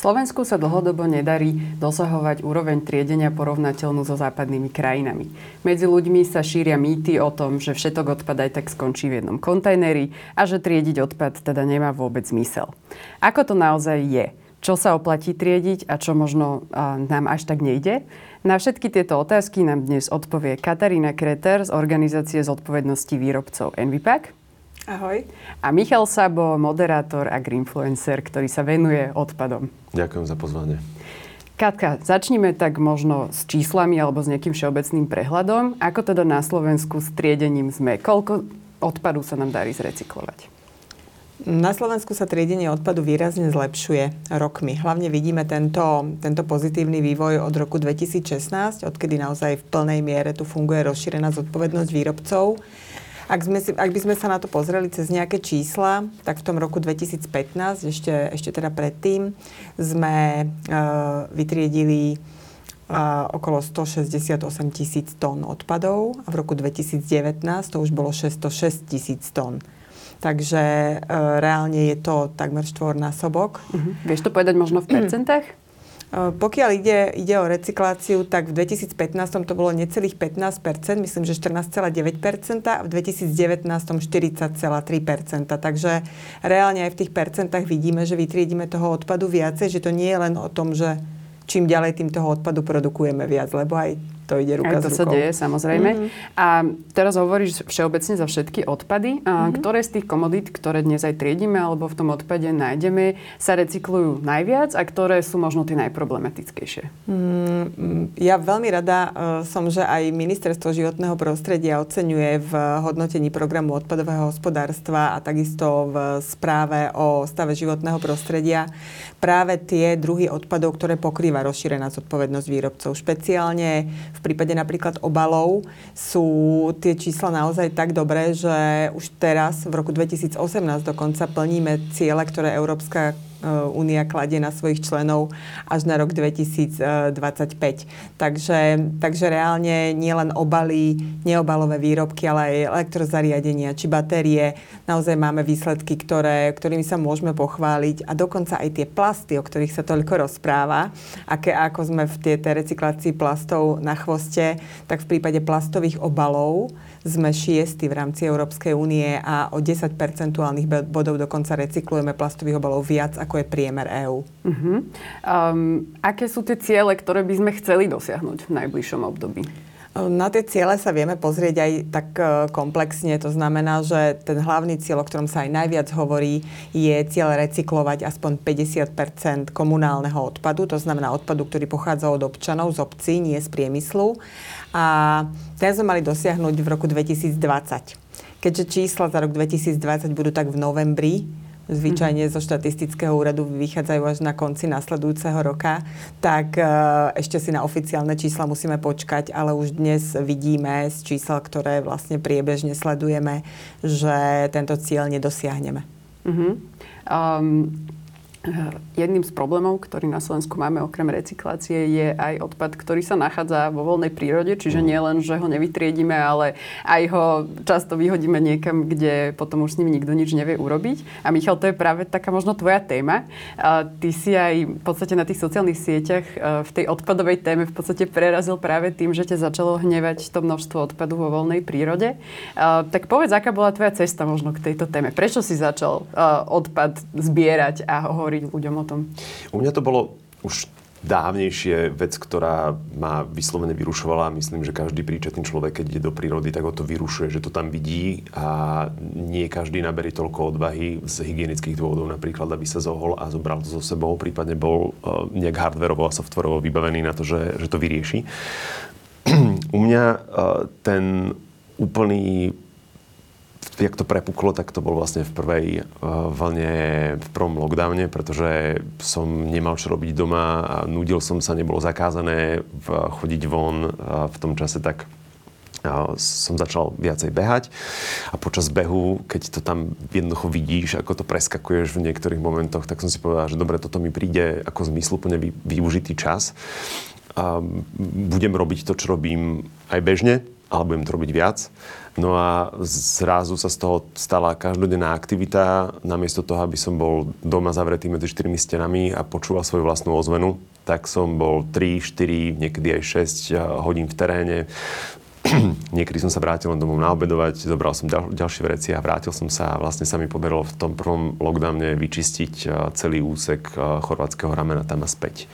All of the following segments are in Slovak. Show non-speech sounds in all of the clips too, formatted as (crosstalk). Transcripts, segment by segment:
Slovensku sa dlhodobo nedarí dosahovať úroveň triedenia porovnateľnú so západnými krajinami. Medzi ľuďmi sa šíria mýty o tom, že všetok odpad aj tak skončí v jednom kontajneri a že triediť odpad teda nemá vôbec zmysel. Ako to naozaj je? Čo sa oplatí triediť a čo možno a, nám až tak nejde? Na všetky tieto otázky nám dnes odpovie Katarína Kreter z organizácie zodpovednosti výrobcov Envipak. Ahoj. A Michal Sabo, moderátor a greenfluencer, ktorý sa venuje odpadom. Ďakujem za pozvanie. Katka, začníme tak možno s číslami alebo s nejakým všeobecným prehľadom. Ako teda na Slovensku s triedením sme? Koľko odpadu sa nám darí zrecyklovať? Na Slovensku sa triedenie odpadu výrazne zlepšuje rokmi. Hlavne vidíme tento, tento pozitívny vývoj od roku 2016, odkedy naozaj v plnej miere tu funguje rozšírená zodpovednosť výrobcov. Ak, sme si, ak by sme sa na to pozreli cez nejaké čísla, tak v tom roku 2015, ešte, ešte teda predtým, sme uh, vytriedili uh, okolo 168 tisíc tón odpadov a v roku 2019 to už bolo 606 tisíc tón. Takže uh, reálne je to takmer štvornásobok. Uh-huh. Vieš to povedať možno v percentách? Eh, pokiaľ ide, ide o recykláciu, tak v 2015 to bolo necelých 15%, myslím, že 14,9% a v 2019 40,3%. Takže reálne aj v tých percentách vidíme, že vytriedíme toho odpadu viacej, že to nie je len o tom, že čím ďalej tým toho odpadu produkujeme viac, lebo aj to ide ruka Aj to sa deje, samozrejme. Mm-hmm. A teraz hovoríš všeobecne za všetky odpady. A mm-hmm. Ktoré z tých komodít, ktoré dnes aj triedíme alebo v tom odpade nájdeme, sa recyklujú najviac a ktoré sú možno tie najproblematickejšie? Mm, ja veľmi rada uh, som, že aj Ministerstvo životného prostredia oceňuje v hodnotení programu odpadového hospodárstva a takisto v správe o stave životného prostredia práve tie druhy odpadov, ktoré pokrýva rozšírená zodpovednosť výrobcov. Špeciálne v prípade napríklad obalov sú tie čísla naozaj tak dobré, že už teraz, v roku 2018 dokonca plníme ciele, ktoré Európska Únia kladie na svojich členov až na rok 2025. Takže, takže reálne nielen obaly, neobalové výrobky, ale aj elektrozariadenia či batérie. Naozaj máme výsledky, ktoré, ktorými sa môžeme pochváliť a dokonca aj tie plasty, o ktorých sa toľko rozpráva, aké, ako sme v tej recyklácii plastov na chvoste, tak v prípade plastových obalov sme šiesti v rámci Európskej únie a o 10 percentuálnych bodov dokonca recyklujeme plastových obalov viac, ako je priemer EÚ. Uh-huh. Um, aké sú tie ciele, ktoré by sme chceli dosiahnuť v najbližšom období? Na tie ciele sa vieme pozrieť aj tak e, komplexne. To znamená, že ten hlavný cieľ, o ktorom sa aj najviac hovorí, je cieľ recyklovať aspoň 50% komunálneho odpadu. To znamená odpadu, ktorý pochádza od občanov, z obcí, nie z priemyslu. A ten sme mali dosiahnuť v roku 2020. Keďže čísla za rok 2020 budú tak v novembri, zvyčajne zo štatistického úradu vychádzajú až na konci nasledujúceho roka, tak e, ešte si na oficiálne čísla musíme počkať, ale už dnes vidíme z čísel, ktoré vlastne priebežne sledujeme, že tento cieľ nedosiahneme. Uh-huh. Um, Jedným z problémov, ktorý na Slovensku máme okrem recyklácie, je aj odpad, ktorý sa nachádza vo voľnej prírode, čiže nie len, že ho nevytriedíme, ale aj ho často vyhodíme niekam, kde potom už s ním nikto nič nevie urobiť. A Michal, to je práve taká možno tvoja téma. Ty si aj v podstate na tých sociálnych sieťach v tej odpadovej téme v podstate prerazil práve tým, že ťa začalo hnevať to množstvo odpadu vo voľnej prírode. Tak povedz, aká bola tvoja cesta možno k tejto téme? Prečo si začal odpad zbierať a ho hovoriť ľuďom o tom? U mňa to bolo už dávnejšie vec, ktorá ma vyslovene vyrušovala. Myslím, že každý príčetný človek, keď ide do prírody, tak ho to vyrušuje, že to tam vidí a nie každý naberí toľko odvahy z hygienických dôvodov, napríklad, aby sa zohol a zobral to so sebou, prípadne bol uh, nejak hardverovo a softverovo vybavený na to, že, že to vyrieši. (clears throat) U mňa uh, ten úplný jak to prepuklo, tak to bol vlastne v prvej uh, vlne, v prvom lockdowne, pretože som nemal čo robiť doma a nudil som sa, nebolo zakázané chodiť von uh, v tom čase, tak uh, som začal viacej behať a počas behu, keď to tam jednoducho vidíš, ako to preskakuješ v niektorých momentoch, tak som si povedal, že dobre, toto mi príde ako zmysluplne vy, využitý čas. A budem robiť to, čo robím aj bežne, ale budem to robiť viac. No a zrazu sa z toho stala každodenná aktivita. Namiesto toho, aby som bol doma zavretý medzi štyrmi stenami a počúval svoju vlastnú ozvenu, tak som bol 3, 4, niekedy aj 6 eh, hodín v teréne. (clears throat) Niekedy som sa vrátil len domov naobedovať, zobral som ďal, ďalšie veci a vrátil som sa a vlastne sa mi podarilo v tom prvom lockdowne vyčistiť celý úsek eh, chorvátskeho ramena tam a späť.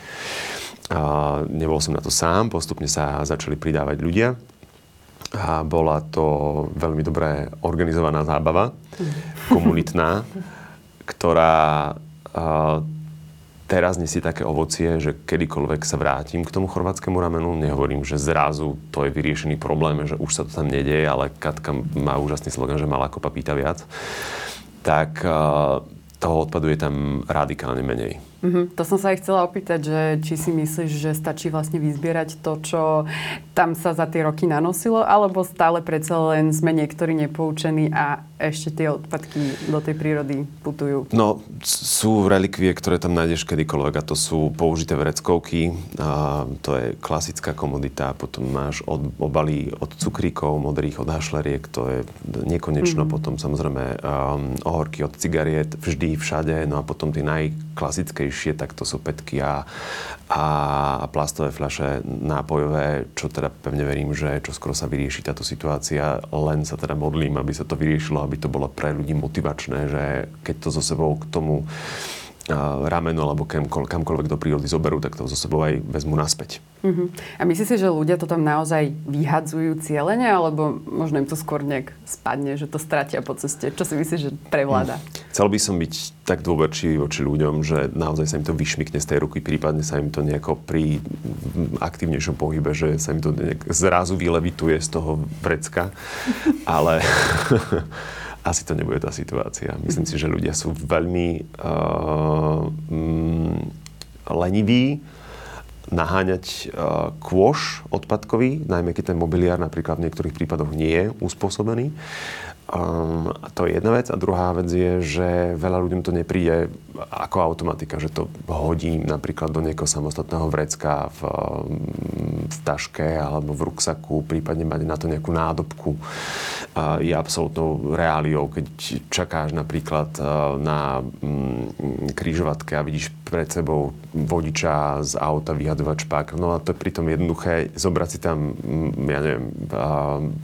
A nebol som na to sám, postupne sa začali pridávať ľudia a bola to veľmi dobre organizovaná zábava, komunitná, ktorá teraz nesie také ovocie, že kedykoľvek sa vrátim k tomu chorvátskému ramenu, nehovorím, že zrazu to je vyriešený problém, že už sa to tam nedieje, ale Katka má úžasný slogan, že malá kopa pýta viac, tak toho odpadu je tam radikálne menej. Mm-hmm. To som sa aj chcela opýtať, že či si myslíš, že stačí vlastne vyzbierať to, čo tam sa za tie roky nanosilo, alebo stále predsa len sme niektorí nepoučení a ešte tie odpadky do tej prírody putujú? No, sú relikvie, ktoré tam nájdeš kedykoľvek a to sú použité vreckovky. A to je klasická komodita. Potom máš od, obaly od cukríkov, modrých, od hašleriek. To je nekonečno. Mm. Potom samozrejme um, ohorky od cigariet. Vždy, všade. No a potom tie najklasickejšie, tak to sú petky a, a plastové fľaše nápojové, čo teda pevne verím, že čo skoro sa vyrieši táto situácia. Len sa teda modlím, aby sa to vyriešilo aby to bolo pre ľudí motivačné, že keď to so sebou k tomu rameno alebo kamkoľvek do prírody zoberú, tak to so sebou aj vezmu naspäť. Uh-huh. A myslíš si, že ľudia to tam naozaj vyhadzujú cieľene, alebo možno im to skôr nejak spadne, že to stratia po ceste? Čo si myslíš, že prevláda? Hmm. Chcel by som byť tak dôverčivý voči ľuďom, že naozaj sa im to vyšmikne z tej ruky, prípadne sa im to nejako pri aktívnejšom pohybe, že sa im to zrazu vylevituje z toho vrecka. Ale (laughs) asi to nebude tá situácia. Myslím si, že ľudia sú veľmi uh, mm, leniví naháňať uh, kôš odpadkový, najmä keď ten mobiliár napríklad v niektorých prípadoch nie je uspôsobený. Um, to je jedna vec. A druhá vec je, že veľa ľuďom to nepríde ako automatika, že to hodím napríklad do niekoho samostatného vrecka v, v taške alebo v ruksaku, prípadne mať na to nejakú nádobku. Je absolútnou reáliou, keď čakáš napríklad uh, na um, križovatke a vidíš pred sebou vodiča z auta vyhadovať špák. No a to je pritom jednoduché. Zobrať si tam, ja neviem,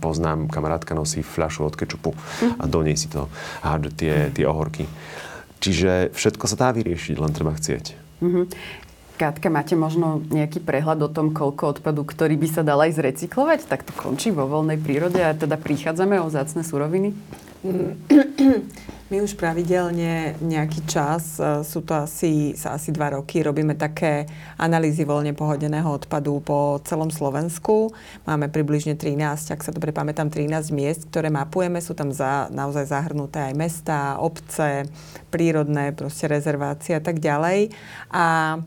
poznám, kamarátka nosí fľašu od kečupu a do nej si to hádže tie, tie ohorky. Čiže všetko sa dá vyriešiť, len treba chcieť. Mm-hmm. Kátka, máte možno nejaký prehľad o tom, koľko odpadu, ktorý by sa dal aj zrecyklovať? Tak to končí vo voľnej prírode a teda prichádzame o zácne suroviny? (clears throat) My už pravidelne nejaký čas, e, sú to asi, asi dva roky, robíme také analýzy voľne pohodeného odpadu po celom Slovensku. Máme približne 13, ak sa dobre pamätám, 13 miest, ktoré mapujeme. Sú tam za, naozaj zahrnuté aj mesta, obce, prírodné proste rezervácie a tak ďalej. A e,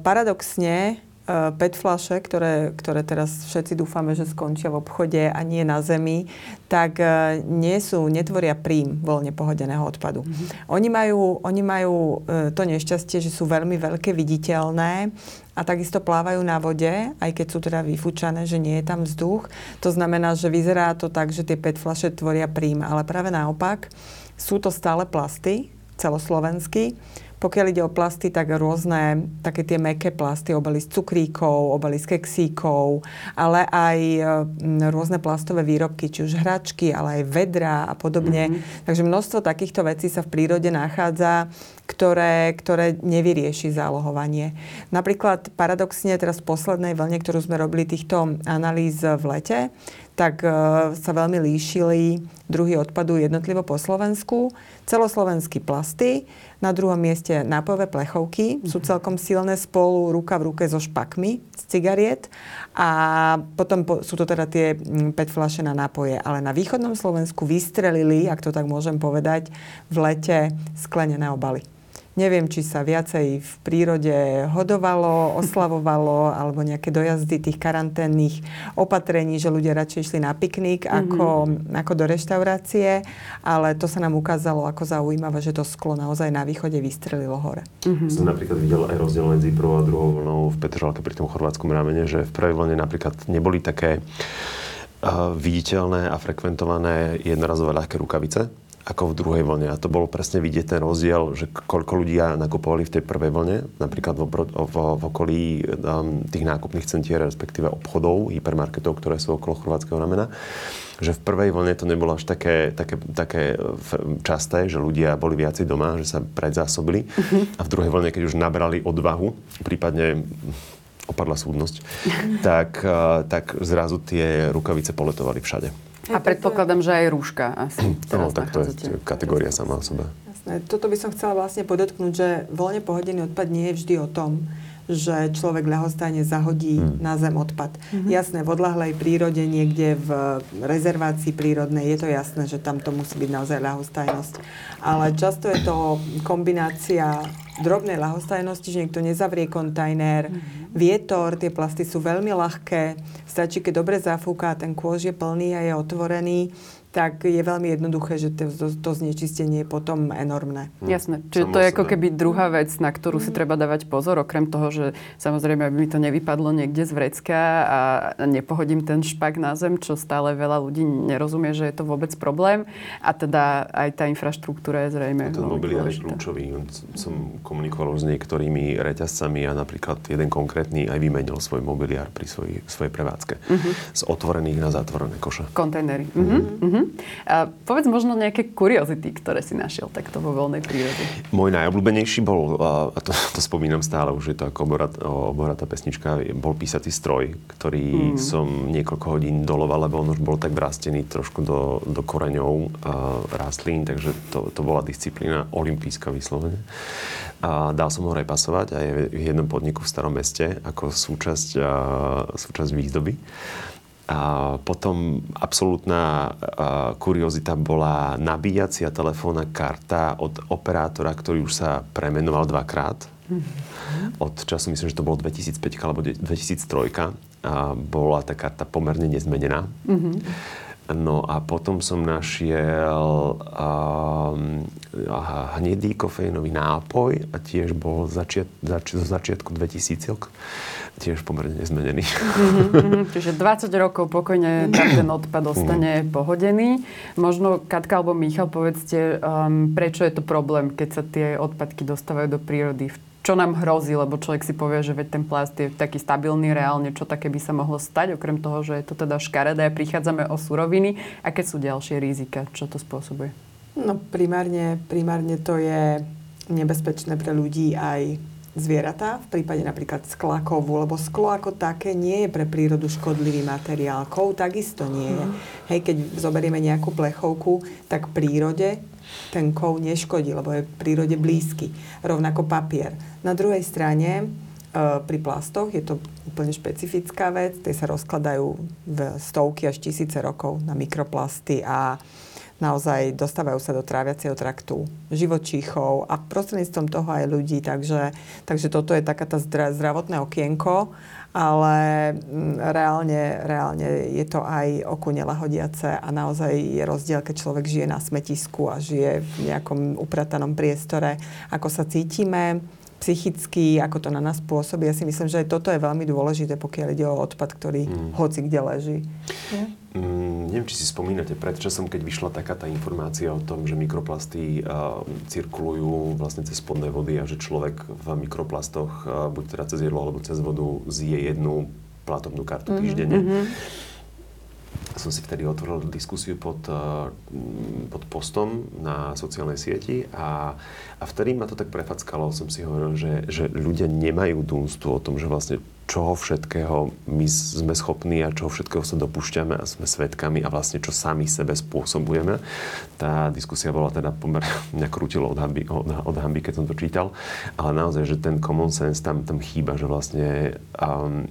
paradoxne PET flaše, ktoré, ktoré teraz všetci dúfame, že skončia v obchode a nie na zemi, tak eh, nie sú, netvoria príjm voľne pohodeného odpadu. Mm-hmm. Oni majú, oni majú eh, to nešťastie, že sú veľmi veľké viditeľné a takisto plávajú na vode, aj keď sú teda vyfúčané, že nie je tam vzduch. To znamená, že vyzerá to tak, že tie PET flaše tvoria príjm, ale práve naopak sú to stále plasty celoslovensky pokiaľ ide o plasty, tak rôzne také tie meké plasty, obaly z cukríkov, obaly z keksíkov, ale aj mm, rôzne plastové výrobky, či už hračky, ale aj vedra a podobne. Mm-hmm. Takže množstvo takýchto vecí sa v prírode nachádza, ktoré, ktoré nevyrieši zálohovanie. Napríklad paradoxne teraz v poslednej vlne, ktorú sme robili týchto analýz v lete, tak e, sa veľmi líšili druhy odpadu jednotlivo po Slovensku. Celoslovenský plasty, na druhom mieste nápojové plechovky, sú mhm. celkom silné spolu ruka v ruke so špakmi z cigariet a potom po, sú to teda tie PET fľaše na nápoje. Ale na východnom Slovensku vystrelili, ak to tak môžem povedať, v lete sklenené obaly. Neviem, či sa viacej v prírode hodovalo, oslavovalo, (laughs) alebo nejaké dojazdy tých karanténnych opatrení, že ľudia radšej išli na piknik mm-hmm. ako, ako do reštaurácie, ale to sa nám ukázalo ako zaujímavé, že to sklo naozaj na východe vystrelilo hore. Mm-hmm. Som napríklad videl aj rozdiel medzi prvou a druhou vlnou v Petržalke pri tom chorvátskom ramene, že v prvej vlne napríklad neboli také viditeľné a frekventované jednorazové ľahké rukavice, ako v druhej vlne. A to bolo presne vidieť ten rozdiel, že koľko ľudia nakupovali v tej prvej vlne, napríklad v, v, v okolí um, tých nákupných centier, respektíve obchodov, hypermarketov, ktoré sú okolo chorvátskeho ramena že v prvej vlne to nebolo až také, také, také časté, že ľudia boli viacej doma, že sa predzásobili. Uh-huh. A v druhej vlne, keď už nabrali odvahu, prípadne opadla súdnosť, (laughs) tak, tak zrazu tie rukavice poletovali všade. A predpokladám, že aj rúška asi No, tak to je kategória sama o sebe. Jasné. Toto by som chcela vlastne podotknúť, že voľne pohodený odpad nie je vždy o tom, že človek ľahostajne zahodí hmm. na zem odpad. Hmm. Jasné, v odlahlej prírode, niekde v rezervácii prírodnej, je to jasné, že tam to musí byť naozaj ľahostajnosť. Ale často je to kombinácia drobnej ľahostajnosti, že niekto nezavrie kontajner, hmm. vietor, tie plasty sú veľmi ľahké, stačí, keď dobre zafúka, ten kôž je plný a je otvorený, tak je veľmi jednoduché, že to, to, znečistenie je potom enormné. Hm. Jasné. Čiže to je ako keby druhá vec, na ktorú si hm. treba dávať pozor, okrem toho, že samozrejme, aby mi to nevypadlo niekde z vrecka a nepohodím ten špak na zem, čo stále veľa ľudí nerozumie, že je to vôbec problém. A teda aj tá infraštruktúra je zrejme Ten mobiliár je kľúčový. Som komunikoval s niektorými reťazcami a napríklad jeden konkrétny aj vymenil svoj mobiliár pri svojej, svojej prevádzke. Uh-huh. Z otvorených na zatvorené koše. Kontajnery. Uh-huh. Uh-huh. Uh-huh. A povedz možno nejaké kuriozity, ktoré si našiel takto vo voľnej prírode. Môj najobľúbenejší bol, a to, (laughs) to spomínam stále, už je to ako oborat, oboratá pesnička, bol písací stroj, ktorý mm. som niekoľko hodín doloval, lebo on už bol tak vrastený trošku do, do koreňov a rastlín, takže to, to bola disciplína olimpijská vyslovene. A dal som ho repasovať aj v jednom podniku v starom meste ako súčasť, a, súčasť výzdoby. A potom absolútna kuriozita bola nabíjacia telefónna karta od operátora, ktorý už sa premenoval dvakrát. Mm-hmm. Od času, myslím, že to bolo 2005 alebo 2003. A bola tá karta pomerne nezmenená. Mm-hmm. No a potom som našiel um, hnedý kofeínový nápoj a tiež bol začiat, zač, zo začiatku 2000 tiež pomerne nezmenený. Mm-hmm, (laughs) čiže 20 rokov pokojne ten odpad ostane mm. pohodený. Možno Katka alebo Michal, povedzte, um, prečo je to problém, keď sa tie odpadky dostávajú do prírody? Čo nám hrozí? Lebo človek si povie, že veď ten plast je taký stabilný reálne. Čo také by sa mohlo stať? Okrem toho, že je to teda škaredé prichádzame o suroviny. Aké sú ďalšie rizika? Čo to spôsobuje? No primárne, primárne to je nebezpečné pre ľudí aj zvieratá, v prípade napríklad skla kovu, lebo sklo ako také nie je pre prírodu škodlivý materiál. Kov takisto nie je. Mm. Hej, keď zoberieme nejakú plechovku, tak prírode ten kov neškodí, lebo je prírode blízky. Rovnako papier. Na druhej strane, e, pri plastoch je to úplne špecifická vec, tie sa rozkladajú v stovky až tisíce rokov na mikroplasty a naozaj dostávajú sa do tráviaceho traktu živočíchov a prostredníctvom toho aj ľudí. Takže, takže toto je taká tá zdravotné okienko, ale mm, reálne, reálne je to aj oku nelahodiace a naozaj je rozdiel, keď človek žije na smetisku a žije v nejakom upratanom priestore, ako sa cítime psychicky, ako to na nás pôsobí. Ja si myslím, že aj toto je veľmi dôležité, pokiaľ ide o odpad, ktorý mm. hoci kde leží. Mm, neviem, či si spomínate, pred časom, keď vyšla taká tá informácia o tom, že mikroplasty uh, cirkulujú vlastne cez spodné vody a že človek v mikroplastoch, uh, buď teda cez jedlo alebo cez vodu, zje jednu platobnú kartu mm-hmm. týždenne. Mm-hmm som si vtedy otvoril diskusiu pod, eh, pod postom na sociálnej sieti a, a vtedy ma to tak prefackalo. Som si hovoril, že, že ľudia nemajú dunstu o tom, že vlastne čoho všetkého my sme schopní a čoho všetkého sa dopúšťame a sme svetkami a vlastne čo sami sebe spôsobujeme. Tá diskusia bola teda pomerne, (laughs) mňa krútilo od hamby, od, od hamby, keď som to čítal, ale naozaj, že ten common sense tam, tam chýba, že vlastne um,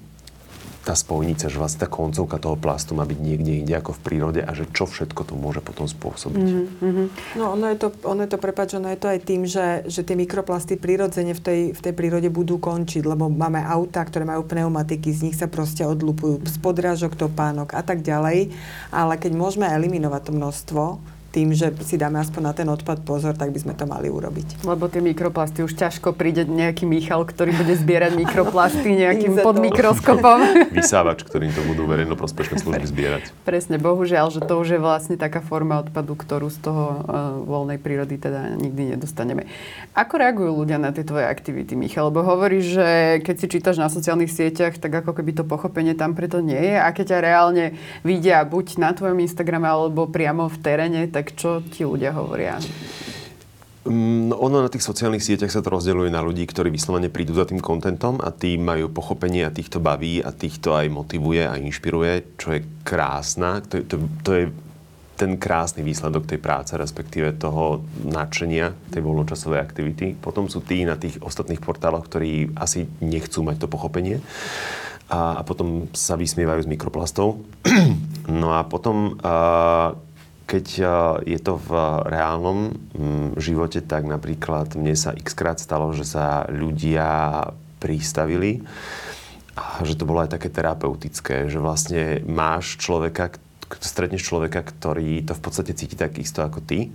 tá spojnica, že vlastne tá koncovka toho plastu má byť niekde inde ako v prírode a že čo všetko to môže potom spôsobiť. Mm-hmm. No ono je to, ono je to prepáč, ono je to aj tým, že, že tie mikroplasty prirodzene v tej, v tej prírode budú končiť, lebo máme auta, ktoré majú pneumatiky, z nich sa proste odlupujú z podrážok, topánok a tak ďalej. Ale keď môžeme eliminovať to množstvo, tým, že si dáme aspoň na ten odpad pozor, tak by sme to mali urobiť. Lebo tie mikroplasty už ťažko príde nejaký Michal, ktorý bude zbierať (laughs) mikroplasty nejakým pod mikroskopom. (laughs) Vysávač, ktorým to budú verejnoprospešné služby zbierať. Presne, bohužiaľ, že to už je vlastne taká forma odpadu, ktorú z toho uh, voľnej prírody teda nikdy nedostaneme. Ako reagujú ľudia na tie tvoje aktivity, Michal? Lebo hovoríš, že keď si čítaš na sociálnych sieťach, tak ako keby to pochopenie tam preto nie je. A keď ťa reálne vidia buď na tvojom Instagrame alebo priamo v teréne, tak čo ti ľudia hovoria? Mm, no ono na tých sociálnych sieťach sa to rozdeľuje na ľudí, ktorí vyslovene prídu za tým kontentom a tí majú pochopenie a týchto baví a týchto aj motivuje a inšpiruje, čo je krásna. To, to, to je ten krásny výsledok tej práce, respektíve toho nadšenia, tej voľnočasovej aktivity. Potom sú tí na tých ostatných portáloch, ktorí asi nechcú mať to pochopenie a, a potom sa vysmievajú z mikroplastov. (clears throat) no a potom keď je to v reálnom mm, živote, tak napríklad mne sa x krát stalo, že sa ľudia pristavili a že to bolo aj také terapeutické, že vlastne máš človeka, stretneš človeka, ktorý to v podstate cíti tak isto ako ty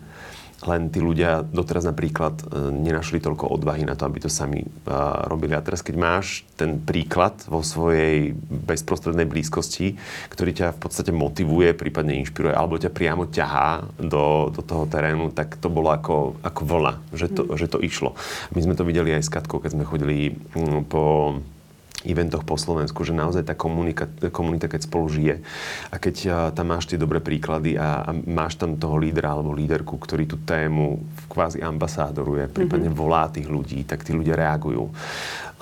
len tí ľudia doteraz napríklad e, nenašli toľko odvahy na to, aby to sami uh, robili. A teraz, keď máš ten príklad vo svojej bezprostrednej blízkosti, ktorý ťa v podstate motivuje, prípadne inšpiruje, alebo ťa priamo ťahá do, do toho terénu, tak to bolo ako, ako vlna, že to, mm. že to išlo. My sme to videli aj s Katkou, keď sme chodili um, po eventoch po Slovensku, že naozaj tá komunika, komunita, keď spolu žije a keď tam máš tie dobré príklady a, a máš tam toho lídra alebo líderku, ktorý tú tému kvázi ambasádoruje, prípadne mm-hmm. volá tých ľudí, tak tí ľudia reagujú.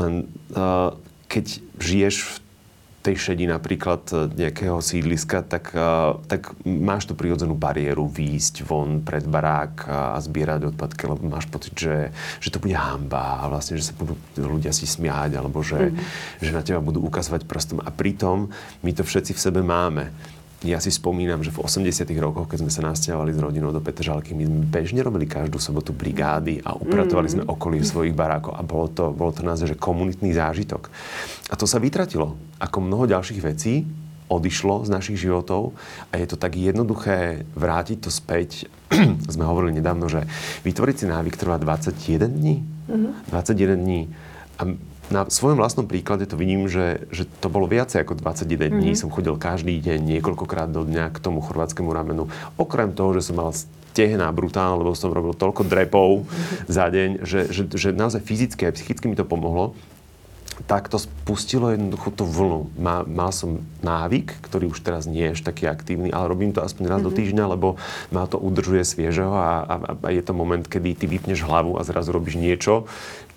Len a, keď žiješ v tej šedi napríklad e, nejakého sídliska, tak, e, tak máš tú prirodzenú bariéru výjsť von pred barák a zbierať odpadky, lebo máš pocit, že, že to bude hamba a vlastne, že sa budú ľudia si smiať alebo že, mm-hmm. že na teba budú ukazovať prstom. A pritom my to všetci v sebe máme ja si spomínam, že v 80 rokoch, keď sme sa nasťahovali s rodinou do Petržalky, my sme bežne robili každú sobotu brigády a upratovali mm. sme okolie svojich barákov a bolo to, bolo to naozaj že komunitný zážitok. A to sa vytratilo. Ako mnoho ďalších vecí odišlo z našich životov a je to tak jednoduché vrátiť to späť. (clears throat) sme hovorili nedávno, že vytvoriť si návyk trvá 21 dní. Mm-hmm. 21 dní. A na svojom vlastnom príklade to vidím, že, že to bolo viacej ako 21 dní. Mm-hmm. Som chodil každý deň, niekoľkokrát do dňa k tomu chorvátskému ramenu. Okrem toho, že som mal stehná brutálne, lebo som robil toľko drepov mm-hmm. za deň, že, že, že naozaj fyzicky a psychicky mi to pomohlo tak to spustilo jednoducho tú vlnu. Má, mal som návyk, ktorý už teraz nie je až taký aktívny, ale robím to aspoň raz mm-hmm. do mhm. týždňa, lebo ma to udržuje sviežeho a, a, a je to moment, kedy ty vypneš hlavu a zrazu robíš niečo,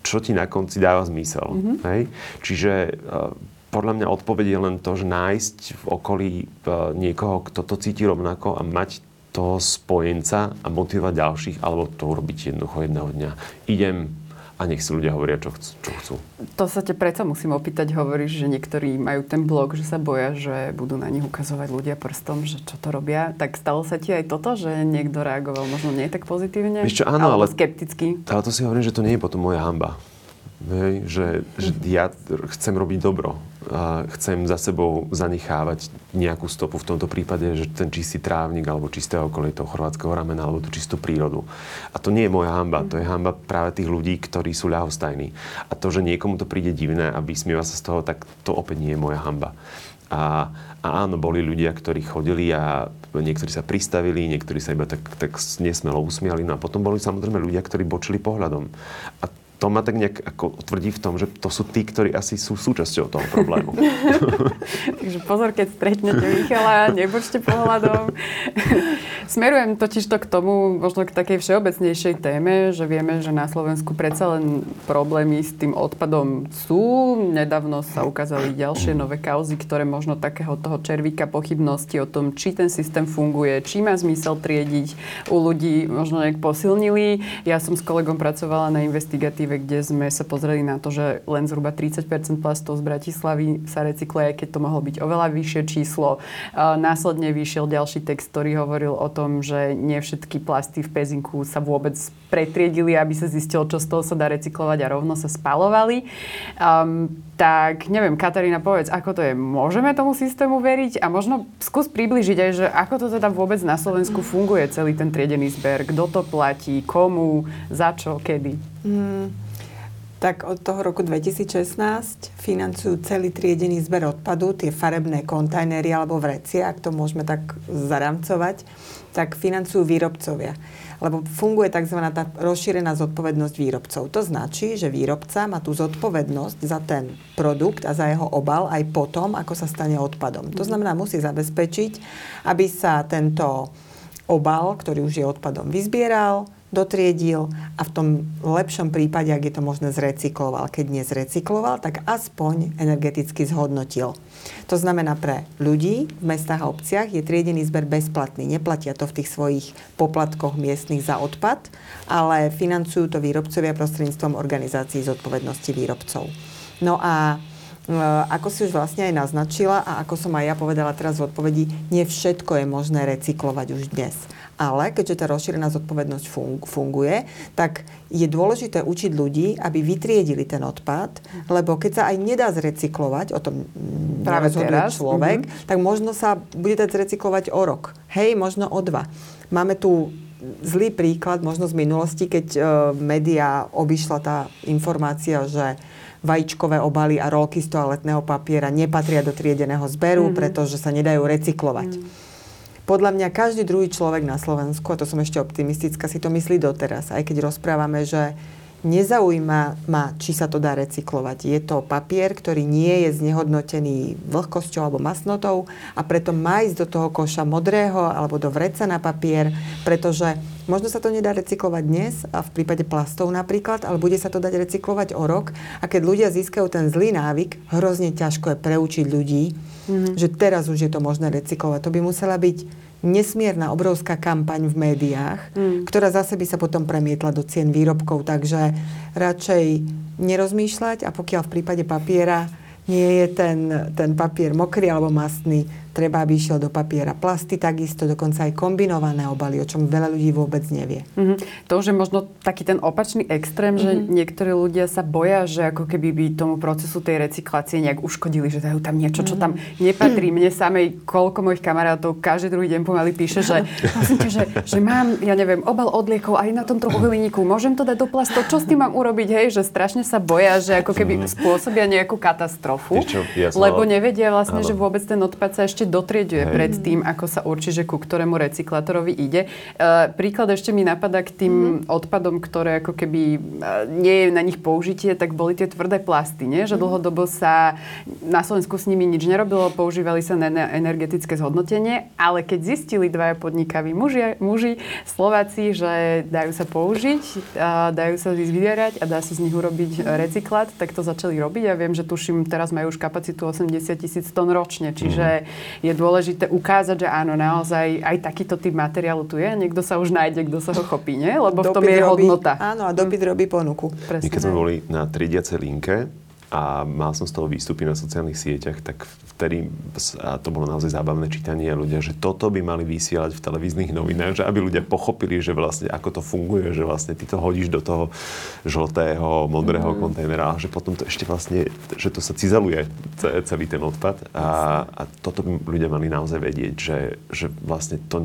čo ti na konci dáva zmysel. Mm-hmm. Hej? Čiže uh, podľa mňa odpoveď je len to, že nájsť v okolí uh, niekoho, kto to cíti rovnako a mať toho spojenca a motivovať ďalších, alebo to urobiť jednoducho jedného dňa. Idem a nech si ľudia hovoria, čo chcú. Čo chcú. To sa te predsa musím opýtať. Hovoríš, že niektorí majú ten blog, že sa boja, že budú na nich ukazovať ľudia prstom, že čo to robia. Tak stalo sa ti aj toto, že niekto reagoval možno nie tak pozitívne? Čo, áno, ale skepticky? Ale to si hovorím, že to nie je potom moja hamba. Hej, že, že ja chcem robiť dobro. Chcem za sebou zanechávať nejakú stopu, v tomto prípade, že ten čistý trávnik alebo čisté okolie toho chorvátskeho ramena alebo tú čistú prírodu. A to nie je moja hamba, to je hamba práve tých ľudí, ktorí sú ľahostajní. A to, že niekomu to príde divné a vysmieva sa z toho, tak to opäť nie je moja hamba. A, a áno, boli ľudia, ktorí chodili a niektorí sa pristavili, niektorí sa iba tak, tak nesmelo usmiali. No a potom boli samozrejme ľudia, ktorí bočili pohľadom. A to ma tak nejak ako tvrdí v tom, že to sú tí, ktorí asi sú súčasťou toho problému. (laughs) Takže pozor, keď stretnete Michala, nebuďte pohľadom. Smerujem totiž to k tomu, možno k takej všeobecnejšej téme, že vieme, že na Slovensku predsa len problémy s tým odpadom sú. Nedávno sa ukázali ďalšie nové kauzy, ktoré možno takého toho červíka pochybnosti o tom, či ten systém funguje, či má zmysel triediť u ľudí, možno nejak posilnili. Ja som s kolegom pracovala na investigatíve iniciatíve, kde sme sa pozreli na to, že len zhruba 30% plastov z Bratislavy sa recykluje, keď to mohlo byť oveľa vyššie číslo. Následne vyšiel ďalší text, ktorý hovoril o tom, že nie všetky plasty v pezinku sa vôbec pretriedili, aby sa zistilo, čo z toho sa dá recyklovať a rovno sa spalovali. Um, tak neviem, Katarína, povedz, ako to je? Môžeme tomu systému veriť? A možno skús približiť aj, že ako to teda vôbec na Slovensku funguje, celý ten triedený zber, kto to platí, komu, za čo, kedy? Hmm. Tak od toho roku 2016 financujú celý triedený zber odpadu, tie farebné kontajnery alebo vrecie, ak to môžeme tak zaramcovať, tak financujú výrobcovia. Lebo funguje tzv. tá rozšírená zodpovednosť výrobcov. To značí, že výrobca má tú zodpovednosť za ten produkt a za jeho obal aj potom, ako sa stane odpadom. To znamená, musí zabezpečiť, aby sa tento obal, ktorý už je odpadom, vyzbieral, dotriedil a v tom lepšom prípade, ak je to možné, zrecykloval. Keď nezrecykloval, tak aspoň energeticky zhodnotil. To znamená pre ľudí v mestách a obciach je triedený zber bezplatný. Neplatia to v tých svojich poplatkoch miestnych za odpad, ale financujú to výrobcovia prostredníctvom organizácií zodpovednosti výrobcov. No a ako si už vlastne aj naznačila a ako som aj ja povedala teraz v odpovedi, nie všetko je možné recyklovať už dnes. Ale keďže tá rozšírená zodpovednosť funguje, tak je dôležité učiť ľudí, aby vytriedili ten odpad, lebo keď sa aj nedá zrecyklovať, o tom práve teraz človek, mm-hmm. tak možno sa bude dať zrecyklovať o rok. Hej, možno o dva. Máme tu zlý príklad možno z minulosti, keď uh, média obišla tá informácia, že vajíčkové obaly a rolky z toaletného papiera nepatria do triedeného zberu, mm-hmm. pretože sa nedajú recyklovať. Mm. Podľa mňa každý druhý človek na Slovensku, a to som ešte optimistická, si to myslí doteraz, aj keď rozprávame, že nezaujíma ma, či sa to dá recyklovať. Je to papier, ktorý nie je znehodnotený vlhkosťou alebo masnotou a preto má ísť do toho koša modrého alebo do vreca na papier, pretože možno sa to nedá recyklovať dnes a v prípade plastov napríklad, ale bude sa to dať recyklovať o rok a keď ľudia získajú ten zlý návyk, hrozne ťažko je preučiť ľudí, mm-hmm. že teraz už je to možné recyklovať. To by musela byť nesmierna obrovská kampaň v médiách, mm. ktorá zase by sa potom premietla do cien výrobkov. Takže radšej nerozmýšľať a pokiaľ v prípade papiera nie je ten, ten papier mokrý alebo mastný, treba, aby išiel do papiera. Plasty takisto, dokonca aj kombinované obaly, o čom veľa ľudí vôbec nevie. Mm-hmm. To už je možno taký ten opačný extrém, mm-hmm. že mhm. niektorí ľudia sa boja, že ako keby by tomu procesu tej recyklácie nejak uškodili, že dajú tam niečo, čo tam mhm. nepatrí. Mne samej, koľko mojich kamarátov každý druhý deň pomaly píše, že, (laughs) vlastne, že, že mám, ja neviem, obal odliekov aj na tomto uhliníku, môžem to dať do plastov, čo s tým mám urobiť, hej, že strašne sa boja, že ako keby mhm. spôsobia nejakú katastrofu, čo, lebo nevedia vlastne, áno. že vôbec ten odpad sa ešte ešte dotrieďuje pred tým, ako sa určí, že ku ktorému recyklátorovi ide. E, príklad ešte mi napadá k tým mm. odpadom, ktoré ako keby e, nie je na nich použitie, tak boli tie tvrdé plasty, nie? že mm. dlhodobo sa na Slovensku s nimi nič nerobilo, používali sa na energetické zhodnotenie, ale keď zistili dvaja podnikaví muži, muži Slováci, že dajú sa použiť, a dajú sa vyzvierať a dá sa z nich urobiť recyklát, tak to začali robiť. Ja viem, že tuším, teraz majú už kapacitu 80 tisíc tón ročne, čiže mm je dôležité ukázať, že áno, naozaj aj takýto typ materiálu tu je. Niekto sa už nájde, kto sa ho chopí, nie? Lebo v tom je robí, hodnota. Áno, a dopyt hm. robí ponuku. Presne. keď sme boli na triediacej linke, a mal som z toho výstupy na sociálnych sieťach, tak vtedy, a to bolo naozaj zábavné čítanie ľudia, že toto by mali vysielať v televíznych novinách, že aby ľudia pochopili, že vlastne ako to funguje, že vlastne ty to hodíš do toho žltého, modrého mm. kontajnera že potom to ešte vlastne, že to sa cizeluje celý ten odpad a, a toto by ľudia mali naozaj vedieť, že, že vlastne to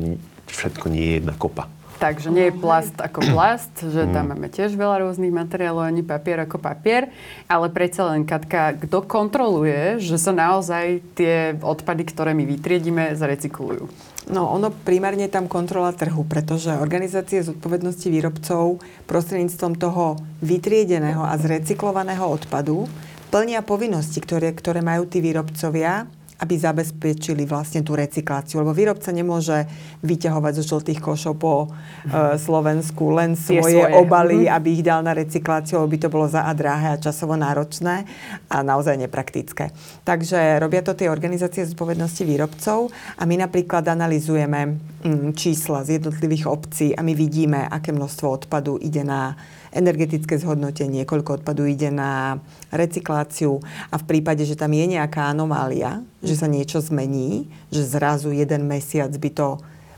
všetko nie je jedna kopa. Takže nie je plast ako plast, že tam mm. máme tiež veľa rôznych materiálov, ani papier ako papier, ale predsa len, Katka, kto kontroluje, že sa naozaj tie odpady, ktoré my vytriedíme, zarecyklujú? No, ono primárne tam kontrola trhu, pretože organizácie zodpovednosti výrobcov prostredníctvom toho vytriedeného a zrecyklovaného odpadu plnia povinnosti, ktoré, ktoré majú tí výrobcovia aby zabezpečili vlastne tú recykláciu. Lebo výrobca nemôže vyťahovať zo žltých košov po uh, Slovensku len svoje, svoje obaly, mm. aby ich dal na recykláciu, lebo by to bolo za a drahé a časovo náročné a naozaj nepraktické. Takže robia to tie organizácie zodpovednosti výrobcov a my napríklad analizujeme mm, čísla z jednotlivých obcí a my vidíme, aké množstvo odpadu ide na energetické zhodnotenie, koľko odpadu ide na recykláciu a v prípade, že tam je nejaká anomália, že sa niečo zmení, že zrazu jeden mesiac by to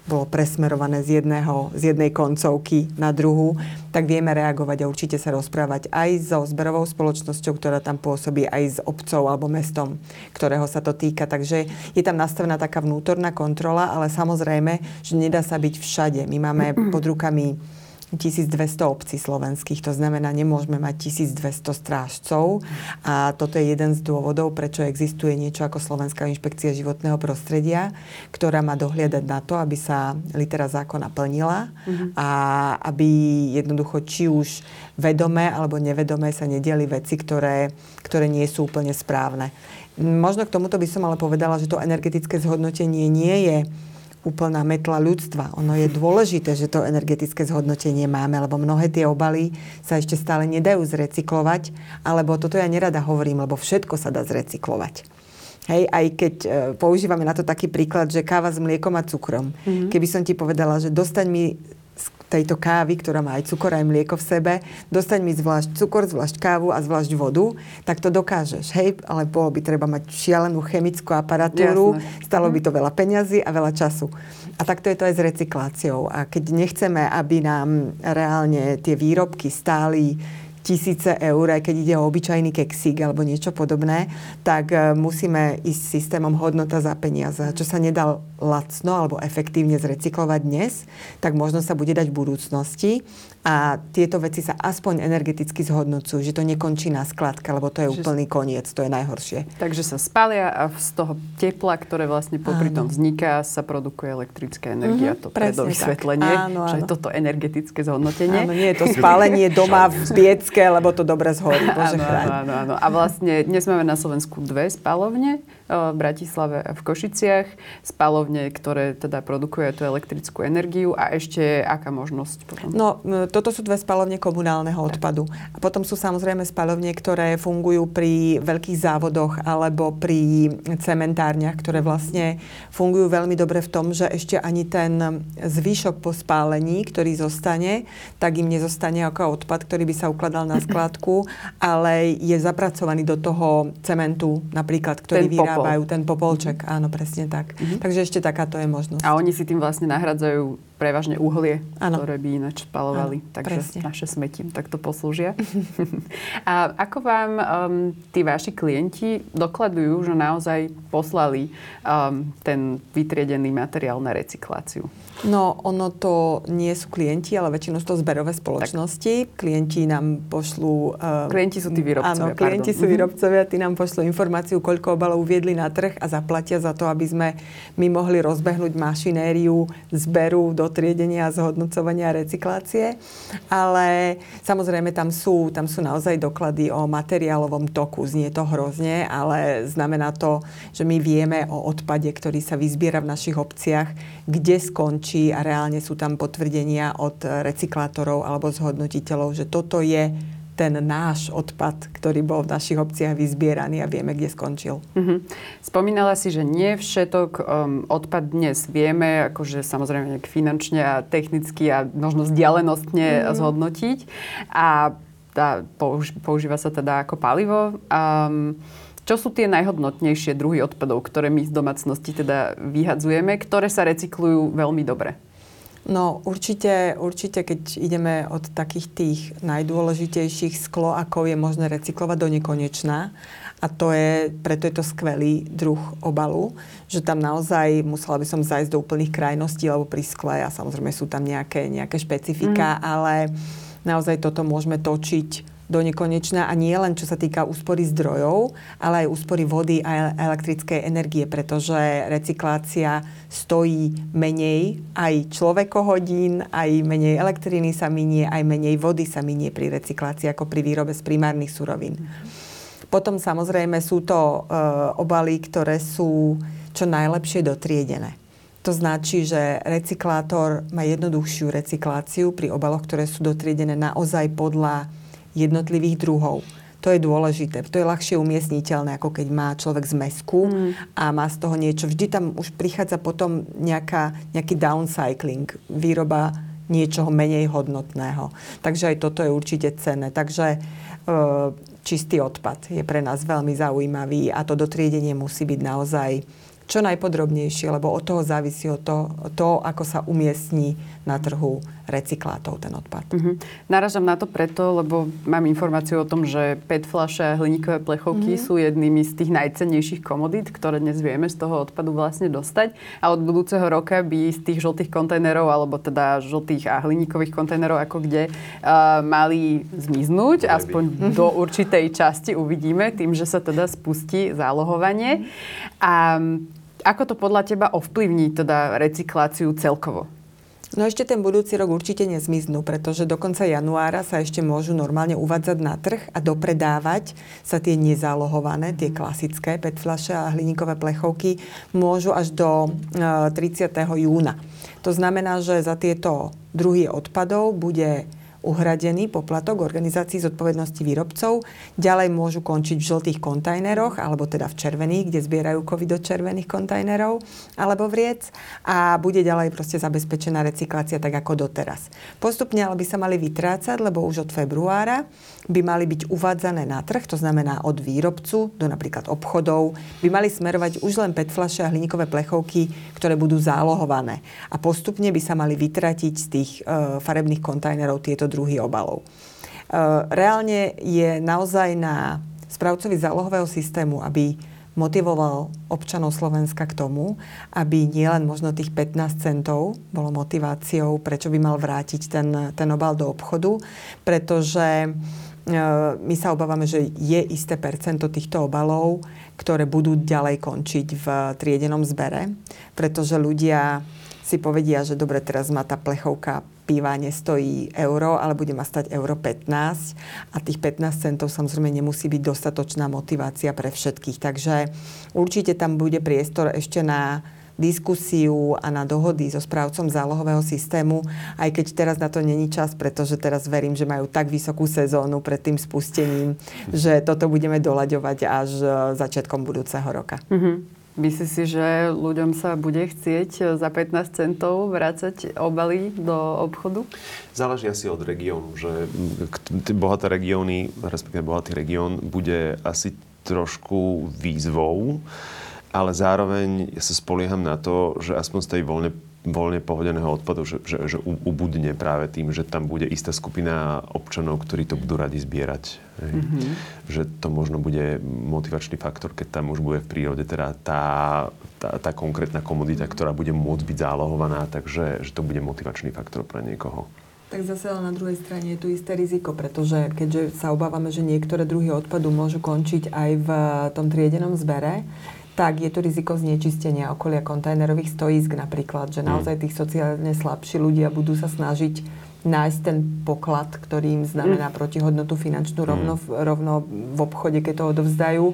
bolo presmerované z, jedného, z jednej koncovky na druhú, tak vieme reagovať a určite sa rozprávať aj so zberovou spoločnosťou, ktorá tam pôsobí, aj s obcov alebo mestom, ktorého sa to týka. Takže je tam nastavená taká vnútorná kontrola, ale samozrejme, že nedá sa byť všade. My máme (clears throat) pod rukami 1200 obcí slovenských, to znamená, nemôžeme mať 1200 strážcov a toto je jeden z dôvodov, prečo existuje niečo ako Slovenská inšpekcia životného prostredia, ktorá má dohliadať na to, aby sa litera zákona plnila mm-hmm. a aby jednoducho či už vedomé alebo nevedomé sa nediali veci, ktoré, ktoré nie sú úplne správne. Možno k tomuto by som ale povedala, že to energetické zhodnotenie nie je úplná metla ľudstva. Ono je dôležité, že to energetické zhodnotenie máme, lebo mnohé tie obaly sa ešte stále nedajú zrecyklovať, alebo toto ja nerada hovorím, lebo všetko sa dá zrecyklovať. Hej, aj keď e, používame na to taký príklad, že káva s mliekom a cukrom. Mm-hmm. Keby som ti povedala, že dostaň mi tejto kávy, ktorá má aj cukor, aj mlieko v sebe, dostaň mi zvlášť cukor, zvlášť kávu a zvlášť vodu, tak to dokážeš, hej? Ale bolo by treba mať šialenú chemickú aparatúru, Jasne. stalo by to veľa peňazí a veľa času. A takto je to aj s recykláciou. A keď nechceme, aby nám reálne tie výrobky stáli tisíce eur, aj keď ide o obyčajný keksík alebo niečo podobné, tak e, musíme ísť systémom hodnota za peniaze. Čo sa nedá lacno alebo efektívne zrecyklovať dnes, tak možno sa bude dať v budúcnosti a tieto veci sa aspoň energeticky zhodnocujú, že to nekončí na skladke, lebo to je že úplný koniec, to je najhoršie. Takže sa spália a z toho tepla, ktoré vlastne popri tom vzniká, sa produkuje elektrická energia. Mm-hmm, to pre vysvetlenie, áno, áno. že toto energetické zhodnotenie. Áno, nie je to spálenie doma v Piecke, lebo to dobre zhorí. Bože áno, áno, áno, áno. A vlastne dnes máme na Slovensku dve spalovne v Bratislave a v Košiciach, spalovne, ktoré teda produkujú tú elektrickú energiu a ešte aká možnosť potom? No, toto sú dve spalovne komunálneho odpadu. A potom sú samozrejme spalovne, ktoré fungujú pri veľkých závodoch alebo pri cementárniach, ktoré vlastne fungujú veľmi dobre v tom, že ešte ani ten zvyšok po spálení, ktorý zostane, tak im nezostane ako odpad, ktorý by sa ukladal na skladku, ale je zapracovaný do toho cementu napríklad, ktorý vyrába vyrábajú ten popolček. Mm-hmm. Áno, presne tak. Mm-hmm. Takže ešte takáto je možnosť. A oni si tým vlastne nahradzajú prevažne uhlie, ano. ktoré by ináč spalovali. Takže presne. naše smeti takto poslúžia. (laughs) a ako vám um, tí vaši klienti dokladujú, že naozaj poslali um, ten vytriedený materiál na recykláciu? No, ono to nie sú klienti, ale väčšinou sú to zberové spoločnosti. Tak. Klienti nám pošlú... Um, klienti sú tí výrobcovia, Áno, klienti pardon. sú mhm. výrobcovia, tí nám pošlú informáciu, koľko obalov uviedli na trh a zaplatia za to, aby sme my mohli rozbehnúť mašinériu zberu do triedenia, zhodnocovania a recyklácie. Ale samozrejme tam sú, tam sú naozaj doklady o materiálovom toku. Znie to hrozne, ale znamená to, že my vieme o odpade, ktorý sa vyzbiera v našich obciach, kde skončí a reálne sú tam potvrdenia od recyklátorov alebo zhodnotiteľov, že toto je ten náš odpad, ktorý bol v našich obciach vyzbieraný a vieme, kde skončil. Mm-hmm. Spomínala si, že nie všetok um, odpad dnes vieme, akože samozrejme finančne a technicky a možno vzdialenostne mm-hmm. zhodnotiť. A tá, použ- používa sa teda ako palivo. Um, čo sú tie najhodnotnejšie druhy odpadov, ktoré my z domácnosti teda vyhadzujeme, ktoré sa recyklujú veľmi dobre? No určite, určite, keď ideme od takých tých najdôležitejších sklo, je možné recyklovať do nekonečná. A to je, preto je to skvelý druh obalu, že tam naozaj musela by som zajsť do úplných krajností, lebo pri skle a samozrejme sú tam nejaké, nejaké špecifika, mm. ale naozaj toto môžeme točiť do nekonečna a nie len čo sa týka úspory zdrojov, ale aj úspory vody a elektrickej energie, pretože recyklácia stojí menej aj človekohodín, aj menej elektriny sa minie, aj menej vody sa minie pri recyklácii ako pri výrobe z primárnych surovín. Potom samozrejme sú to e, obaly, ktoré sú čo najlepšie dotriedené. To značí, že recyklátor má jednoduchšiu recykláciu pri obaloch, ktoré sú dotriedené naozaj podľa jednotlivých druhov. To je dôležité. To je ľahšie umiestniteľné, ako keď má človek z mesku mm. a má z toho niečo. Vždy tam už prichádza potom nejaká, nejaký downcycling, výroba niečoho menej hodnotného. Takže aj toto je určite cenné. Takže e, čistý odpad je pre nás veľmi zaujímavý a to dotriedenie musí byť naozaj čo najpodrobnejšie, lebo od toho závisí od to, to, ako sa umiestní na trhu recyklátov ten odpad. Mm-hmm. Naražam na to preto, lebo mám informáciu o tom, že PET fľaše a hliníkové plechovky mm-hmm. sú jednými z tých najcennejších komodít, ktoré dnes vieme z toho odpadu vlastne dostať. A od budúceho roka by z tých žltých kontajnerov, alebo teda žltých a hliníkových kontajnerov, ako kde, uh, mali zmiznúť. Mali aspoň by. do určitej časti uvidíme, tým, že sa teda spustí zálohovanie. A ako to podľa teba ovplyvní teda recykláciu celkovo? No ešte ten budúci rok určite nezmiznú, pretože do konca januára sa ešte môžu normálne uvádzať na trh a dopredávať sa tie nezálohované, tie klasické PET fľaše a hliníkové plechovky môžu až do 30. E, júna. To znamená, že za tieto druhy odpadov bude uhradený poplatok organizácií zodpovednosti výrobcov. Ďalej môžu končiť v žltých kontajneroch, alebo teda v červených, kde zbierajú kovy do červených kontajnerov, alebo vriec. A bude ďalej proste zabezpečená recyklácia tak ako doteraz. Postupne ale by sa mali vytrácať, lebo už od februára by mali byť uvádzané na trh, to znamená od výrobcu do napríklad obchodov, by mali smerovať už len PET fľaše a hliníkové plechovky, ktoré budú zálohované. A postupne by sa mali vytratiť z tých e, farebných kontajnerov tieto druhy obalov. E, reálne je naozaj na správcovi zálohového systému, aby motivoval občanov Slovenska k tomu, aby nielen možno tých 15 centov bolo motiváciou, prečo by mal vrátiť ten, ten obal do obchodu, pretože E, my sa obávame, že je isté percento týchto obalov, ktoré budú ďalej končiť v triedenom zbere, pretože ľudia si povedia, že dobre, teraz má tá plechovka piva nestojí euro, ale bude ma stať euro 15 a tých 15 centov samozrejme nemusí byť dostatočná motivácia pre všetkých. Takže určite tam bude priestor ešte na diskusiu a na dohody so správcom zálohového systému, aj keď teraz na to není čas, pretože teraz verím, že majú tak vysokú sezónu pred tým spustením, že toto budeme doľaďovať až e, začiatkom budúceho roka. Mm-hmm. Myslíš si, že ľuďom sa bude chcieť za 15 centov vrácať obaly do obchodu? Záleží asi od regiónu, že bohaté regióny, respektíve bohatý región, bude asi trošku výzvou ale zároveň ja sa spolieham na to, že aspoň z tej voľne, voľne pohodeného odpadu, že, že, že ubudne práve tým, že tam bude istá skupina občanov, ktorí to budú radi zbierať. Mm-hmm. Že to možno bude motivačný faktor, keď tam už bude v prírode teda tá, tá, tá konkrétna komodita, ktorá bude môcť byť zálohovaná, takže že to bude motivačný faktor pre niekoho. Tak zase ale na druhej strane je tu isté riziko, pretože keďže sa obávame, že niektoré druhy odpadu môžu končiť aj v tom triedenom zbere, tak je tu riziko znečistenia okolia kontajnerových stojísk napríklad, že mm. naozaj tých sociálne slabší ľudia budú sa snažiť nájsť ten poklad, ktorý im znamená mm. protihodnotu finančnú rovno, mm. rovno v obchode, keď to odovzdajú.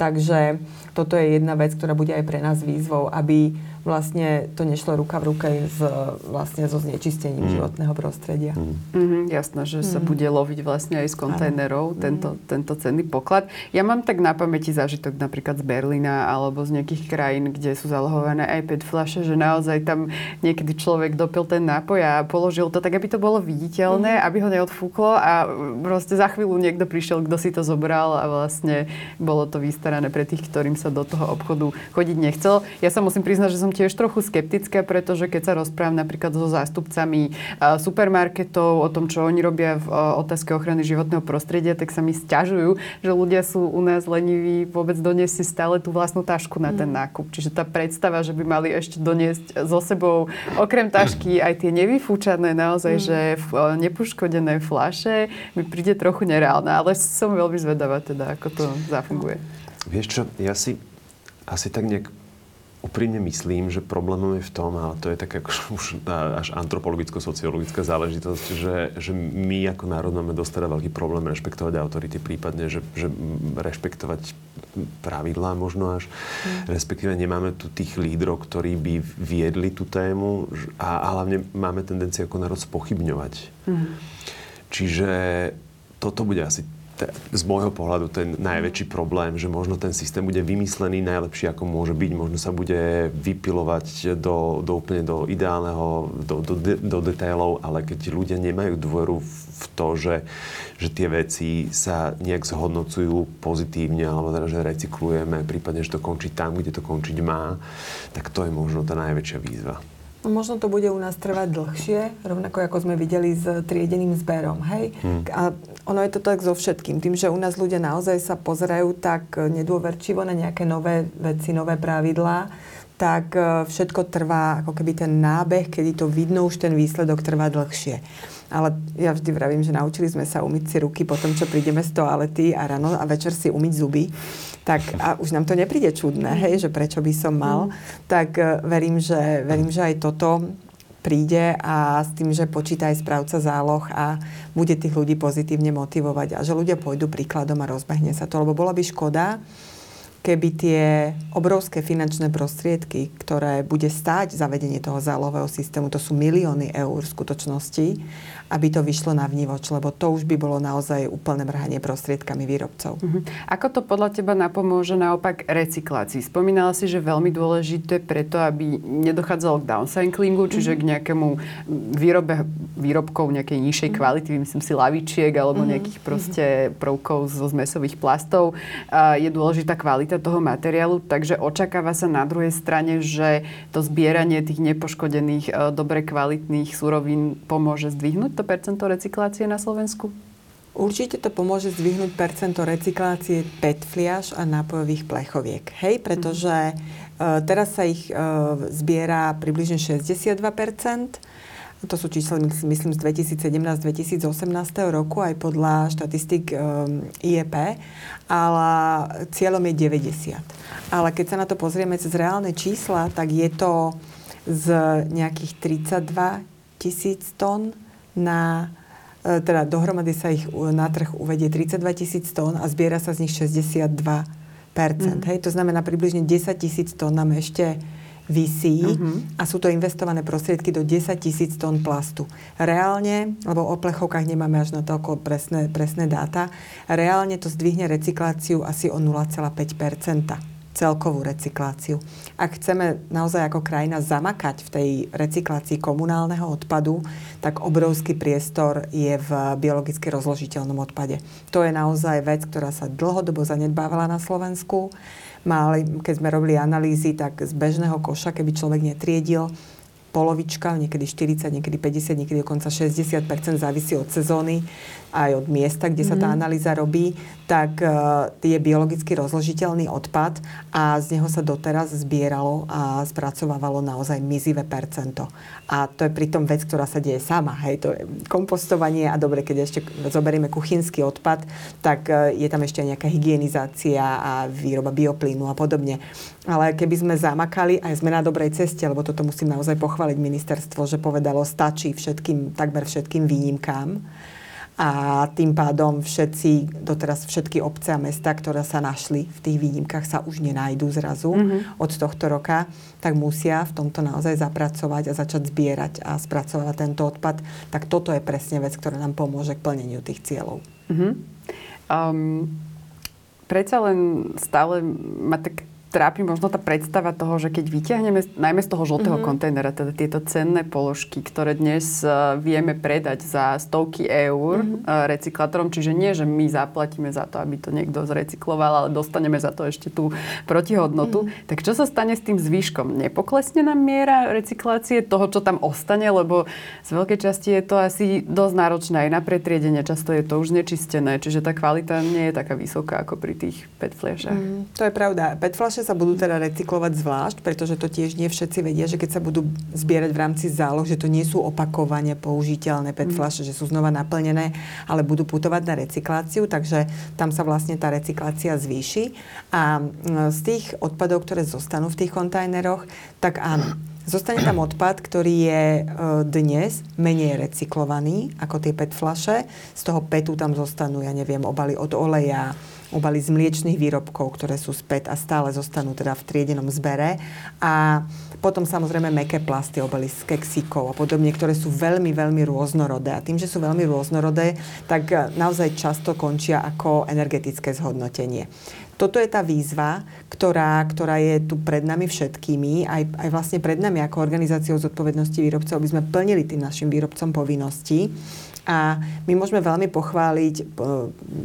Takže toto je jedna vec, ktorá bude aj pre nás výzvou, aby vlastne to nešlo ruka v ruke s, vlastne so znečistením mm. životného prostredia. Mm. Mm-hmm, jasné, že mm. sa bude loviť vlastne aj z kontajnerov tento, mm. tento cenný poklad. Ja mám tak na pamäti zážitok napríklad z Berlína alebo z nejakých krajín, kde sú zalohované aj 5 fľaše, že naozaj tam niekedy človek dopil ten nápoj a položil to tak, aby to bolo viditeľné, mm. aby ho neodfúklo a proste za chvíľu niekto prišiel, kto si to zobral a vlastne bolo to vystarané pre tých, ktorým sa do toho obchodu chodiť nechcel. Ja sa musím priznať, že som tiež trochu skeptické, pretože keď sa rozprávam napríklad so zástupcami supermarketov o tom, čo oni robia v otázke ochrany životného prostredia, tak sa mi stiažujú, že ľudia sú u nás leniví vôbec doniesť si stále tú vlastnú tašku na ten mm. nákup. Čiže tá predstava, že by mali ešte doniesť so sebou okrem tašky aj tie nevyfúčané naozaj, mm. že nepoškodené flaše, mi príde trochu nereálne, ale som veľmi zvedavá teda, ako to zafunguje. Vieš čo, ja si asi tak nejak úprimne myslím, že problémom je v tom, a to je taká (laughs) už až antropologicko-sociologická záležitosť, že, že my ako národ máme dosť teda veľký problém rešpektovať autority, prípadne, že, že rešpektovať pravidlá možno až, mm. respektíve nemáme tu tých lídrov, ktorí by viedli tú tému a, a hlavne máme tendenciu ako národ spochybňovať. Mm. Čiže toto bude asi z môjho pohľadu ten najväčší problém, že možno ten systém bude vymyslený najlepšie, ako môže byť. Možno sa bude vypilovať do, do úplne do ideálneho, do, do, do detailov, ale keď ľudia nemajú dôveru v to, že, že tie veci sa nejak zhodnocujú pozitívne, alebo teda, že recyklujeme, prípadne, že to končí tam, kde to končiť má, tak to je možno tá najväčšia výzva. Možno to bude u nás trvať dlhšie, rovnako ako sme videli s triedeným zberom, hej? Hmm. A ono je to tak so všetkým. Tým, že u nás ľudia naozaj sa pozerajú tak nedôverčivo na nejaké nové veci, nové pravidlá, tak e, všetko trvá, ako keby ten nábeh, kedy to vidno, už ten výsledok trvá dlhšie. Ale ja vždy vravím, že naučili sme sa umyť si ruky po tom, čo prídeme z toalety a ráno a večer si umyť zuby tak a už nám to nepríde čudné, hej, že prečo by som mal, mm. tak uh, verím, že, verím, že aj toto príde a s tým, že počíta aj správca záloh a bude tých ľudí pozitívne motivovať a že ľudia pôjdu príkladom a rozbehne sa to, lebo bola by škoda, keby tie obrovské finančné prostriedky, ktoré bude stáť zavedenie toho zálohového systému, to sú milióny eur v skutočnosti, aby to vyšlo na vnívoč, lebo to už by bolo naozaj úplné mrhanie prostriedkami výrobcov. Uh-huh. Ako to podľa teba napomôže naopak recyklácii? Spomínala si, že veľmi dôležité preto, aby nedochádzalo k downcyclingu, čiže uh-huh. k nejakému výrobe výrobkov nejakej nižšej uh-huh. kvality, myslím si lavičiek alebo uh-huh. nejakých proste prvkov zo zmesových plastov. A je dôležitá kvalita toho materiálu, takže očakáva sa na druhej strane, že to zbieranie tých nepoškodených, e, dobre kvalitných surovín pomôže zdvihnúť to percento recyklácie na Slovensku? Určite to pomôže zdvihnúť percento recyklácie PET fliaž a nápojových plechoviek. Hej, pretože uh, teraz sa ich uh, zbiera približne 62% to sú čísla, myslím, z 2017-2018 roku, aj podľa štatistik um, IEP, ale cieľom je 90. Ale keď sa na to pozrieme cez reálne čísla, tak je to z nejakých 32 tisíc tón na e, teda dohromady sa ich na trh uvedie 32 tisíc tón a zbiera sa z nich 62 mm. Hej, to znamená približne 10 tisíc tón nám ešte vysí uh-huh. a sú to investované prostriedky do 10 tisíc tón plastu. Reálne, lebo o plechovkách nemáme až na toľko presné, presné dáta, reálne to zdvihne recykláciu asi o 0,5 celkovú recykláciu. Ak chceme naozaj ako krajina zamakať v tej recyklácii komunálneho odpadu, tak obrovský priestor je v biologicky rozložiteľnom odpade. To je naozaj vec, ktorá sa dlhodobo zanedbávala na Slovensku. Mali, keď sme robili analýzy, tak z bežného koša, keby človek netriedil, polovička, niekedy 40, niekedy 50, niekedy dokonca 60% závisí od sezóny aj od miesta, kde sa tá mhm. analýza robí, tak uh, je biologicky rozložiteľný odpad a z neho sa doteraz zbieralo a spracovávalo naozaj mizivé percento. A to je pritom vec, ktorá sa deje sama. Hej, to je kompostovanie a dobre, keď ešte zoberieme kuchynský odpad, tak uh, je tam ešte nejaká hygienizácia a výroba bioplínu a podobne. Ale keby sme zamakali, aj sme na dobrej ceste, lebo toto musím naozaj pochváliť ministerstvo, že povedalo, stačí všetkým, takmer všetkým výnimkám a tým pádom všetci, doteraz všetky obce a mesta, ktoré sa našli v tých výnimkách, sa už nenájdú zrazu mm-hmm. od tohto roka, tak musia v tomto naozaj zapracovať a začať zbierať a spracovať tento odpad. Tak toto je presne vec, ktorá nám pomôže k plneniu tých cieľov. Mm-hmm. Um, predsa len stále ma tak trápi možno tá predstava toho, že keď vyťahneme najmä z toho žltého mm-hmm. kontajnera, teda tieto cenné položky, ktoré dnes uh, vieme predať za stovky eur mm-hmm. uh, recyklátorom, čiže nie, že my zaplatíme za to, aby to niekto zrecykloval, ale dostaneme za to ešte tú protihodnotu. Mm-hmm. Tak čo sa stane s tým zvyškom? Nepoklesne nám miera recyklácie toho, čo tam ostane, lebo z veľkej časti je to asi dosť náročné aj na pretriedenie, často je to už nečistené, čiže tá kvalita nie je taká vysoká ako pri tých PET fľašách. Mm, to je pravda. PET fľaše sa budú teda recyklovať zvlášť, pretože to tiež nie všetci vedia, že keď sa budú zbierať v rámci záloh, že to nie sú opakovane použiteľné PET mm. fľaše, že sú znova naplnené, ale budú putovať na recykláciu, takže tam sa vlastne tá recyklácia zvýši. A z tých odpadov, ktoré zostanú v tých kontajneroch, tak áno, Zostane tam odpad, ktorý je e, dnes menej recyklovaný ako tie PET flaše. Z toho PETu tam zostanú, ja neviem, obaly od oleja, obaly z mliečných výrobkov, ktoré sú späť a stále zostanú teda v triedenom zbere. A Potom samozrejme meké plasty, obaly z keksíkov a podobne, ktoré sú veľmi, veľmi rôznorodé. A tým, že sú veľmi rôznorodé, tak e, naozaj často končia ako energetické zhodnotenie. Toto je tá výzva, ktorá, ktorá je tu pred nami všetkými, aj, aj vlastne pred nami ako organizáciou zodpovednosti výrobcov, aby sme plnili tým našim výrobcom povinnosti. A my môžeme veľmi pochváliť,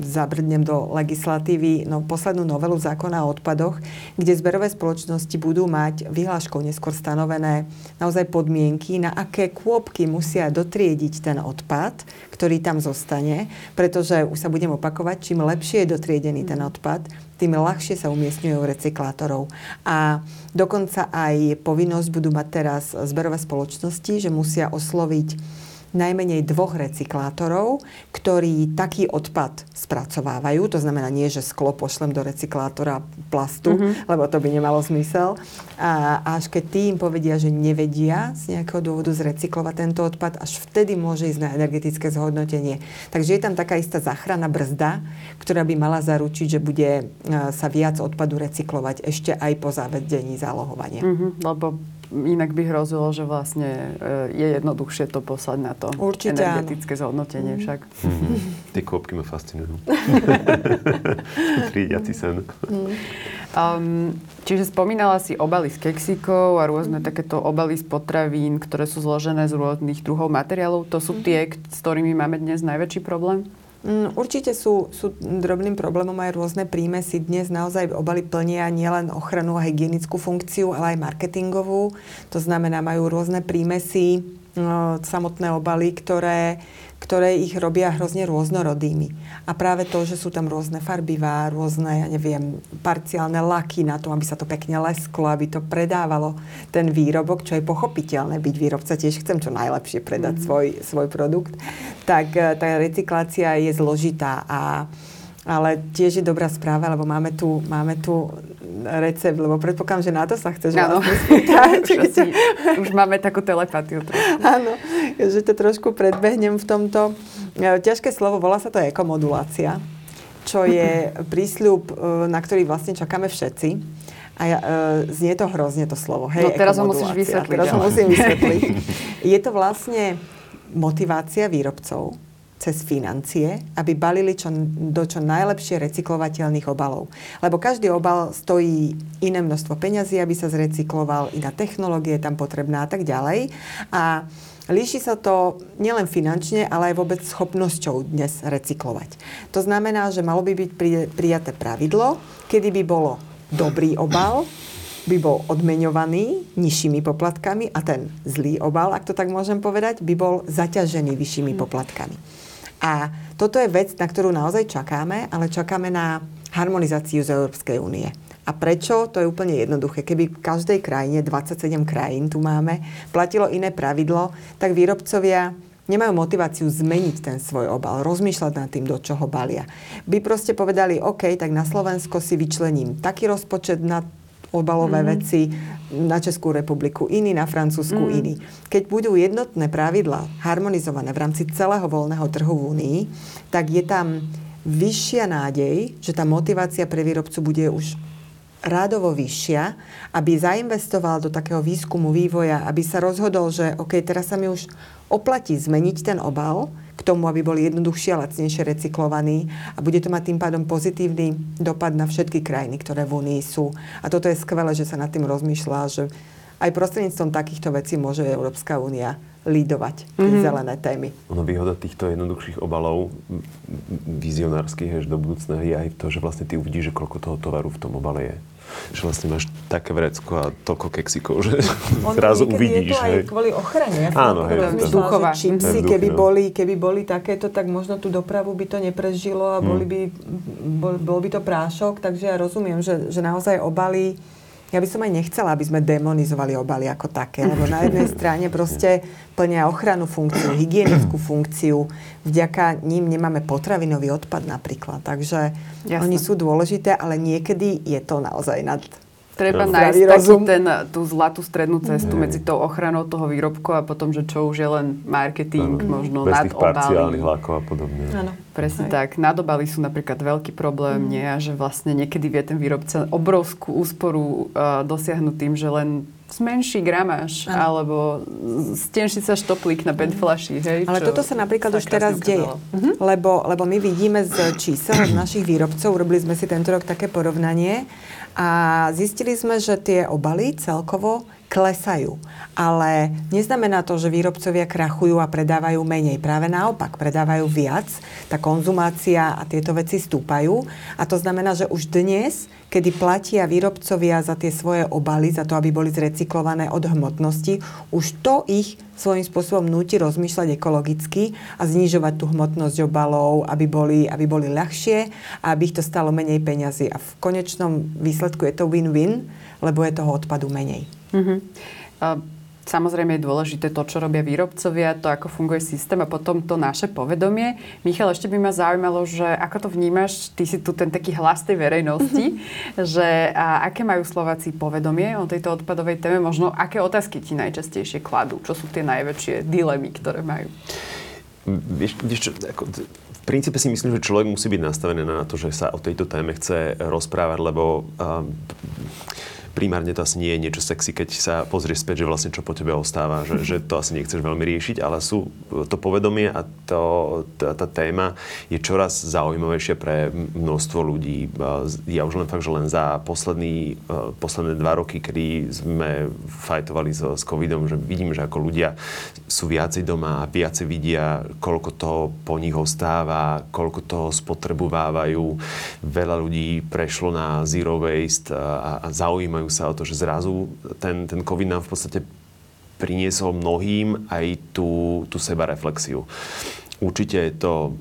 zabrdnem do legislatívy, no, poslednú novelu zákona o odpadoch, kde zberové spoločnosti budú mať vyhláškou neskôr stanovené naozaj podmienky, na aké kôpky musia dotriediť ten odpad, ktorý tam zostane, pretože už sa budem opakovať, čím lepšie je dotriedený ten odpad, tým ľahšie sa umiestňujú recyklátorov. A dokonca aj povinnosť budú mať teraz zberové spoločnosti, že musia osloviť najmenej dvoch recyklátorov, ktorí taký odpad spracovávajú. To znamená nie, že sklo pošlem do recyklátora plastu, mm-hmm. lebo to by nemalo zmysel. A až keď tí im povedia, že nevedia z nejakého dôvodu zrecyklovať tento odpad, až vtedy môže ísť na energetické zhodnotenie. Takže je tam taká istá záchrana brzda, ktorá by mala zaručiť, že bude e, sa viac odpadu recyklovať ešte aj po zavedení zálohovania. Mm-hmm, lebo inak by hrozilo, že vlastne e, je jednoduchšie to poslať na to Určite energetické áno. zhodnotenie však. Mm-hmm. Tie kôpky ma fascinujú. (laughs) Triediaci sen. Um, čiže spomínala si obaly z keksíkov a rôzne takéto obaly z potravín, ktoré sú zložené z rôznych druhov materiálov. To sú tie, s ktorými máme dnes najväčší problém? Mm, určite sú, sú drobným problémom aj rôzne prímesy. Dnes naozaj obaly plnia nielen ochranu a hygienickú funkciu, ale aj marketingovú. To znamená, majú rôzne prímesy, no, samotné obaly, ktoré ktoré ich robia hrozne rôznorodými. A práve to, že sú tam rôzne farbivá, rôzne, ja neviem, parciálne laky na to, aby sa to pekne lesklo, aby to predávalo ten výrobok, čo je pochopiteľné, byť výrobca tiež chcem čo najlepšie predať mm-hmm. svoj, svoj produkt, tak eh, tá recyklácia je zložitá a ale tiež je dobrá správa, lebo máme tu, máme tu recept, lebo predpokladám, že na to sa chceš Áno. Vlastne (laughs) už máme takú telepatiu. Áno, (laughs) že to trošku predbehnem v tomto. E, ťažké slovo, volá sa to ekomodulácia, čo je (laughs) prísľub, e, na ktorý vlastne čakáme všetci. A ja, e, znie to hrozne to slovo. Hej, no teraz ho musíš vysvetliť. Teraz ho musím vysvetliť. (laughs) je to vlastne motivácia výrobcov, cez financie, aby balili čo, do čo najlepšie recyklovateľných obalov. Lebo každý obal stojí iné množstvo peňazí, aby sa zrecykloval, iná technológie je tam potrebná a tak ďalej. A Líši sa to nielen finančne, ale aj vôbec schopnosťou dnes recyklovať. To znamená, že malo by byť prijaté pravidlo, kedy by bolo dobrý obal, by bol odmeňovaný nižšími poplatkami a ten zlý obal, ak to tak môžem povedať, by bol zaťažený vyššími poplatkami. A toto je vec, na ktorú naozaj čakáme, ale čakáme na harmonizáciu z Európskej únie. A prečo? To je úplne jednoduché. Keby v každej krajine, 27 krajín tu máme, platilo iné pravidlo, tak výrobcovia nemajú motiváciu zmeniť ten svoj obal, rozmýšľať nad tým, do čoho balia. By proste povedali, OK, tak na Slovensko si vyčlením taký rozpočet na obalové mm. veci na Českú republiku, iný na Francúzsku, mm. iný. Keď budú jednotné pravidla harmonizované v rámci celého voľného trhu v Únii, tak je tam vyššia nádej, že tá motivácia pre výrobcu bude už rádovo vyššia, aby zainvestoval do takého výskumu, vývoja, aby sa rozhodol, že OK, teraz sa mi už oplatí zmeniť ten obal, k tomu, aby boli jednoduchšie a lacnejšie recyklovaní a bude to mať tým pádom pozitívny dopad na všetky krajiny, ktoré v Únii sú. A toto je skvelé, že sa nad tým rozmýšľa, že aj prostredníctvom takýchto vecí môže Európska únia lídovať mm-hmm. zelené témy. No výhoda týchto jednoduchších obalov, vizionárskych až do budúcna je aj to, že vlastne ty uvidíš, že koľko toho tovaru v tom obale je že vlastne máš také vrecko a toľko keksikov, že on (laughs) zrazu uvidíš. Je to aj hej. kvôli ochrane. Áno, hej. Vzduchová. Čipsy, keby boli, keby boli takéto, tak možno tú dopravu by to neprežilo a boli hmm. by, bol, bol by to prášok, takže ja rozumiem, že, že naozaj obaly ja by som aj nechcela, aby sme demonizovali obaly ako také, lebo na jednej (laughs) strane proste plnia ochranu funkciu, hygienickú funkciu, vďaka ním nemáme potravinový odpad napríklad, takže Jasne. oni sú dôležité, ale niekedy je to naozaj nad Treba nájsť taký ten, tú zlatú strednú cestu mm. medzi tou ochranou toho výrobku a potom, že čo už je len marketing, mm. možno Bez nad tých parciálnych lákov a podobne. Áno. Presne Aj. tak. Nadobaly sú napríklad veľký problém, mm. nie? A že vlastne niekedy vie ten výrobca obrovskú úsporu uh, dosiahnuť tým, že len zmenší gramáž, ano. alebo stenší sa štoplík na 5 flaší. Hej, Ale toto sa napríklad už teraz deje. Uh-huh. Lebo, lebo my vidíme z čísel našich výrobcov, robili sme si tento rok také porovnanie a zistili sme, že tie obaly celkovo klesajú. Ale neznamená to, že výrobcovia krachujú a predávajú menej. Práve naopak, predávajú viac, tá konzumácia a tieto veci stúpajú. A to znamená, že už dnes, kedy platia výrobcovia za tie svoje obaly, za to, aby boli zrecyklované od hmotnosti, už to ich svojím spôsobom núti rozmýšľať ekologicky a znižovať tú hmotnosť obalov, aby boli, aby boli ľahšie a aby ich to stalo menej peňazí. A v konečnom výsledku je to win-win, lebo je toho odpadu menej. Uh-huh. Uh, Samozrejme je dôležité to, čo robia výrobcovia, to, ako funguje systém a potom to naše povedomie. Michal, ešte by ma zaujímalo, že ako to vnímaš, ty si tu ten taký hlas tej verejnosti, mm-hmm. že a, aké majú Slováci povedomie o tejto odpadovej téme, možno aké otázky ti najčastejšie kladú, čo sú tie najväčšie dilemy, ktoré majú? Vieš, vieš čo, ako, v princípe si myslím, že človek musí byť nastavený na to, že sa o tejto téme chce rozprávať, lebo um, primárne to asi nie je niečo sexy, keď sa pozrieš späť, že vlastne čo po tebe ostáva, že, že to asi nechceš veľmi riešiť, ale sú to povedomie a to, tá, tá téma je čoraz zaujímavejšia pre množstvo ľudí. Ja už len fakt, že len za posledný, posledné dva roky, kedy sme fajtovali so, s covidom, že vidím, že ako ľudia sú viacej doma a viacej vidia, koľko toho po nich ostáva, koľko toho spotrebovávajú. Veľa ľudí prešlo na zero waste a, a zaujímajú zaujímajú sa o to, že zrazu ten, ten COVID nám v podstate priniesol mnohým aj tú, tú sebareflexiu. Určite je to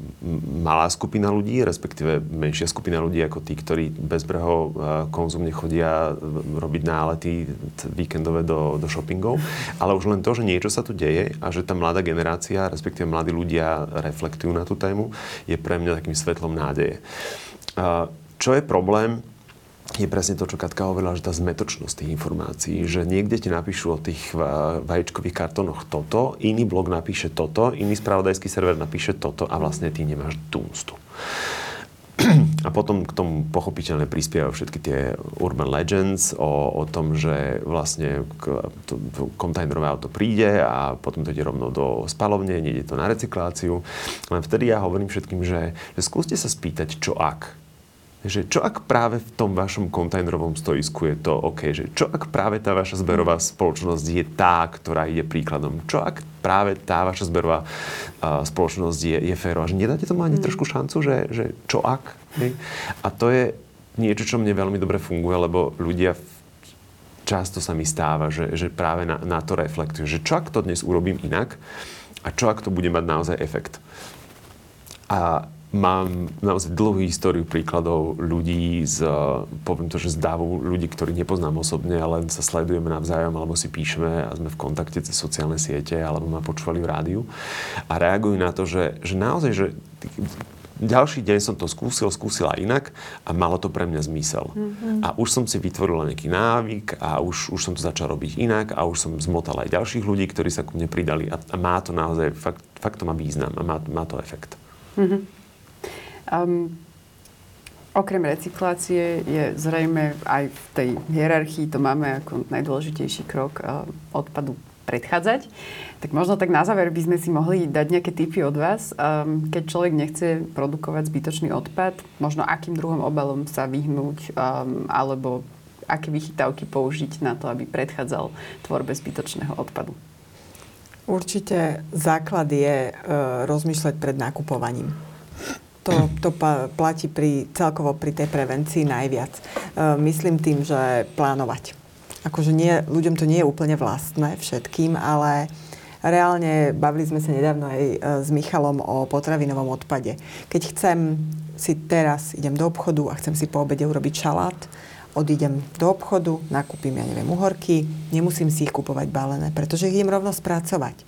malá skupina ľudí, respektíve menšia skupina ľudí ako tí, ktorí bezbreho e, konzumne chodia robiť nálety víkendové do, do shoppingov. Ale už len to, že niečo sa tu deje a že tá mladá generácia, respektíve mladí ľudia reflektujú na tú tému, je pre mňa takým svetlom nádeje. Čo je problém? Je presne to, čo Katka hovorila, že tá zmetočnosť tých informácií, že niekde ti napíšu o tých vajíčkových kartónoch toto, iný blog napíše toto, iný spravodajský server napíše toto a vlastne ty nemáš túnstu. (clears throat) A potom k tomu pochopiteľne prispievajú všetky tie urban legends o, o tom, že vlastne k, to, to kontajnerové auto príde a potom to ide rovno do spalovne, nejde to na recykláciu. Len vtedy ja hovorím všetkým, že, že skúste sa spýtať, čo ak že čo ak práve v tom vašom kontajnerovom stoisku je to OK, že čo ak práve tá vaša zberová spoločnosť je tá, ktorá ide príkladom, čo ak práve tá vaša zberová uh, spoločnosť je, je férová, že nedáte tomu ani mm. trošku šancu, že, že čo ak? Hej? A to je niečo, čo mne veľmi dobre funguje, lebo ľudia často sa mi stáva, že, že práve na, na to reflektujú, že čo ak to dnes urobím inak a čo ak to bude mať naozaj efekt. A Mám naozaj dlhú históriu príkladov ľudí z, poviem to, že z davu, ľudí, ktorí nepoznám osobne, ale sa sledujeme navzájom, alebo si píšeme a sme v kontakte cez sociálne siete, alebo ma počúvali v rádiu a reagujú na to, že, že naozaj, že ďalší deň som to skúsil, skúsila inak a malo to pre mňa zmysel. Mm-hmm. A už som si vytvorila nejaký návyk a už, už som to začal robiť inak a už som zmotal aj ďalších ľudí, ktorí sa ku mne pridali a, a má to naozaj, fakt, fakt to má význam a má, má to efekt. Mm-hmm. Um, Okrem recyklácie je zrejme aj v tej hierarchii, to máme ako najdôležitejší krok uh, odpadu predchádzať. Tak možno tak na záver by sme si mohli dať nejaké tipy od vás. Um, keď človek nechce produkovať zbytočný odpad, možno akým druhom obalom sa vyhnúť, um, alebo aké vychytávky použiť na to, aby predchádzal tvorbe zbytočného odpadu? Určite základ je uh, rozmýšľať pred nakupovaním to, to platí pri, celkovo pri tej prevencii najviac. E, myslím tým, že plánovať. Akože nie, ľuďom to nie je úplne vlastné všetkým, ale reálne bavili sme sa nedávno aj e, s Michalom o potravinovom odpade. Keď chcem si teraz, idem do obchodu a chcem si po obede urobiť šalát, odídem do obchodu, nakúpim, ja neviem, uhorky, nemusím si ich kupovať balené, pretože ich idem rovno spracovať.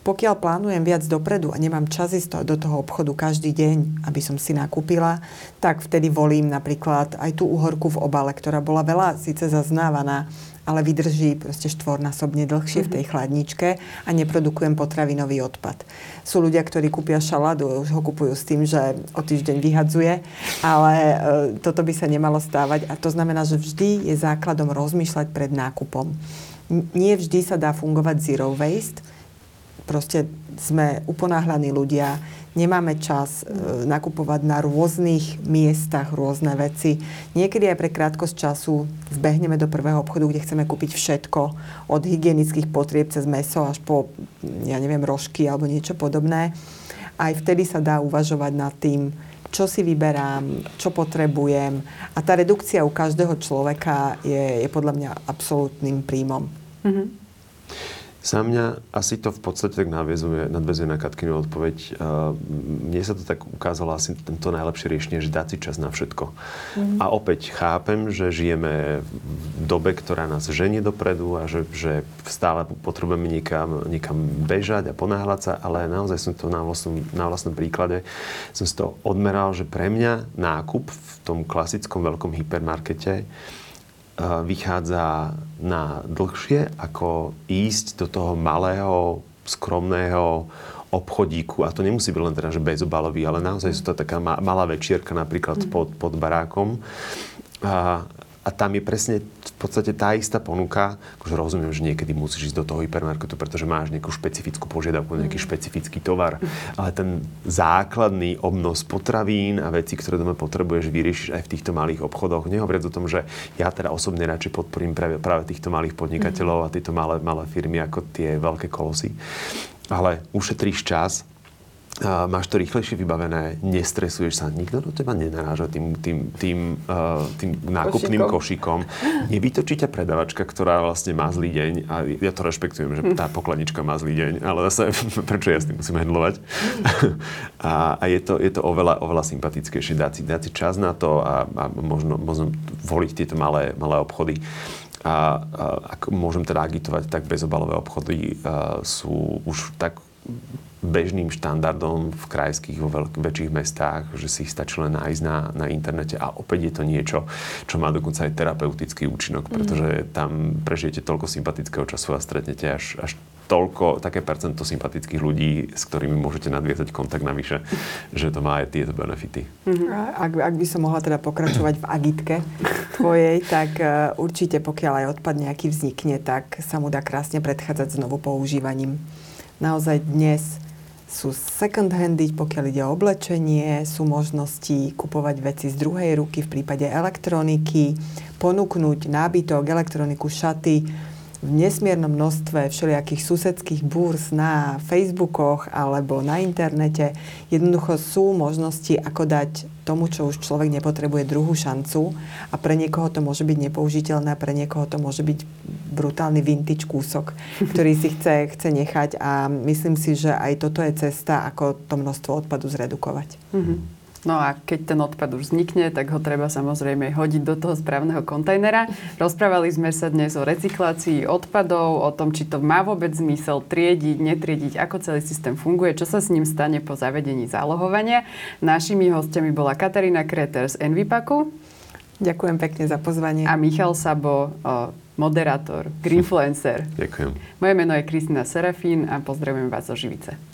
Pokiaľ plánujem viac dopredu a nemám čas ísť do toho obchodu každý deň, aby som si nakúpila, tak vtedy volím napríklad aj tú uhorku v obale, ktorá bola veľa síce zaznávaná, ale vydrží proste štvornásobne dlhšie mm-hmm. v tej mhm. chladničke a neprodukujem potravinový odpad. Sú ľudia, ktorí kúpia šaládu a už ho kupujú s tým, že o týždeň vyhadzuje, ale e, toto by sa nemalo stávať a to znamená, že vždy je základom rozmýšľať pred nákupom nie vždy sa dá fungovať zero waste. Proste sme uponáhlaní ľudia, nemáme čas e, nakupovať na rôznych miestach rôzne veci. Niekedy aj pre krátkosť času zbehneme do prvého obchodu, kde chceme kúpiť všetko, od hygienických potrieb cez meso až po, ja neviem, rožky alebo niečo podobné. Aj vtedy sa dá uvažovať nad tým, čo si vyberám, čo potrebujem. A tá redukcia u každého človeka je, je podľa mňa absolútnym príjmom. Mm-hmm. Za mňa asi to v podstate tak nadvezuje, nadvezuje na Katkinu odpoveď. Mne sa to tak ukázalo asi to najlepšie riešenie, že dať si čas na všetko. Mm. A opäť chápem, že žijeme v dobe, ktorá nás ženie dopredu a že, že stále potrebujeme niekam, niekam bežať a ponáhľať sa, ale naozaj som to na vlastnom, na vlastnom príklade som si to odmeral, že pre mňa nákup v tom klasickom veľkom hypermarkete vychádza na dlhšie, ako ísť do toho malého, skromného obchodíku. A to nemusí byť len teda, že bezobalový, ale naozaj sú to taká malá večierka napríklad mm. pod, pod barákom. A, a tam je presne v podstate tá istá ponuka. Akože rozumiem, že niekedy musíš ísť do toho hypermarketu, pretože máš nejakú špecifickú požiadavku, nejaký mm. špecifický tovar. Ale ten základný obnos potravín a veci, ktoré doma potrebuješ, vyriešiš aj v týchto malých obchodoch. Nehovoriac o tom, že ja teda osobne radšej podporím práve, práve týchto malých podnikateľov a tieto malé, malé firmy ako tie veľké kolosy. Ale ušetríš čas, máš to rýchlejšie vybavené, nestresuješ sa, nikto do teba nenaráža tým, tým, tým, uh, tým nákupným košikom. košikom. Nevytočí ťa predavačka, ktorá vlastne má zlý deň a ja to rešpektujem, že tá pokladnička má zlý deň, ale zase (laughs) prečo ja s tým musím handlovať? (laughs) a, a je to, je to oveľa, oveľa sympatickejšie dať si, dať si čas na to a, a možno, možno voliť tieto malé, malé obchody. A, a ak môžem teda agitovať, tak bezobalové obchody a, sú už tak bežným štandardom v krajských, vo veľk- väčších mestách, že si ich stačí len nájsť na, na internete a opäť je to niečo, čo má dokonca aj terapeutický účinok, mhm. pretože tam prežijete toľko sympatického času a stretnete až, až toľko, také percento sympatických ľudí, s ktorými môžete nadviazať kontakt navyše, že to má aj tieto benefity. Mm-hmm. Ak, ak by som mohla teda pokračovať v agitke tvojej, tak uh, určite pokiaľ aj odpad nejaký vznikne, tak sa mu dá krásne predchádzať znovu používaním. Naozaj dnes sú second handy, pokiaľ ide o oblečenie, sú možnosti kupovať veci z druhej ruky v prípade elektroniky, ponúknuť nábytok, elektroniku, šaty v nesmiernom množstve všelijakých susedských búrs na Facebookoch alebo na internete. Jednoducho sú možnosti, ako dať tomu, čo už človek nepotrebuje druhú šancu a pre niekoho to môže byť nepoužiteľné, pre niekoho to môže byť brutálny vintage kúsok, (laughs) ktorý si chce, chce nechať a myslím si, že aj toto je cesta, ako to množstvo odpadu zredukovať. Mm-hmm. No a keď ten odpad už vznikne, tak ho treba samozrejme hodiť do toho správneho kontajnera. Rozprávali sme sa dnes o recyklácii odpadov, o tom, či to má vôbec zmysel triediť, netriediť, ako celý systém funguje, čo sa s ním stane po zavedení zálohovania. Našimi hostiami bola Katarína Kreter z Envipaku. Ďakujem pekne za pozvanie. A Michal Sabo, moderátor, greenfluencer. Ďakujem. Moje meno je Kristina Serafín a pozdravujem vás zo Živice.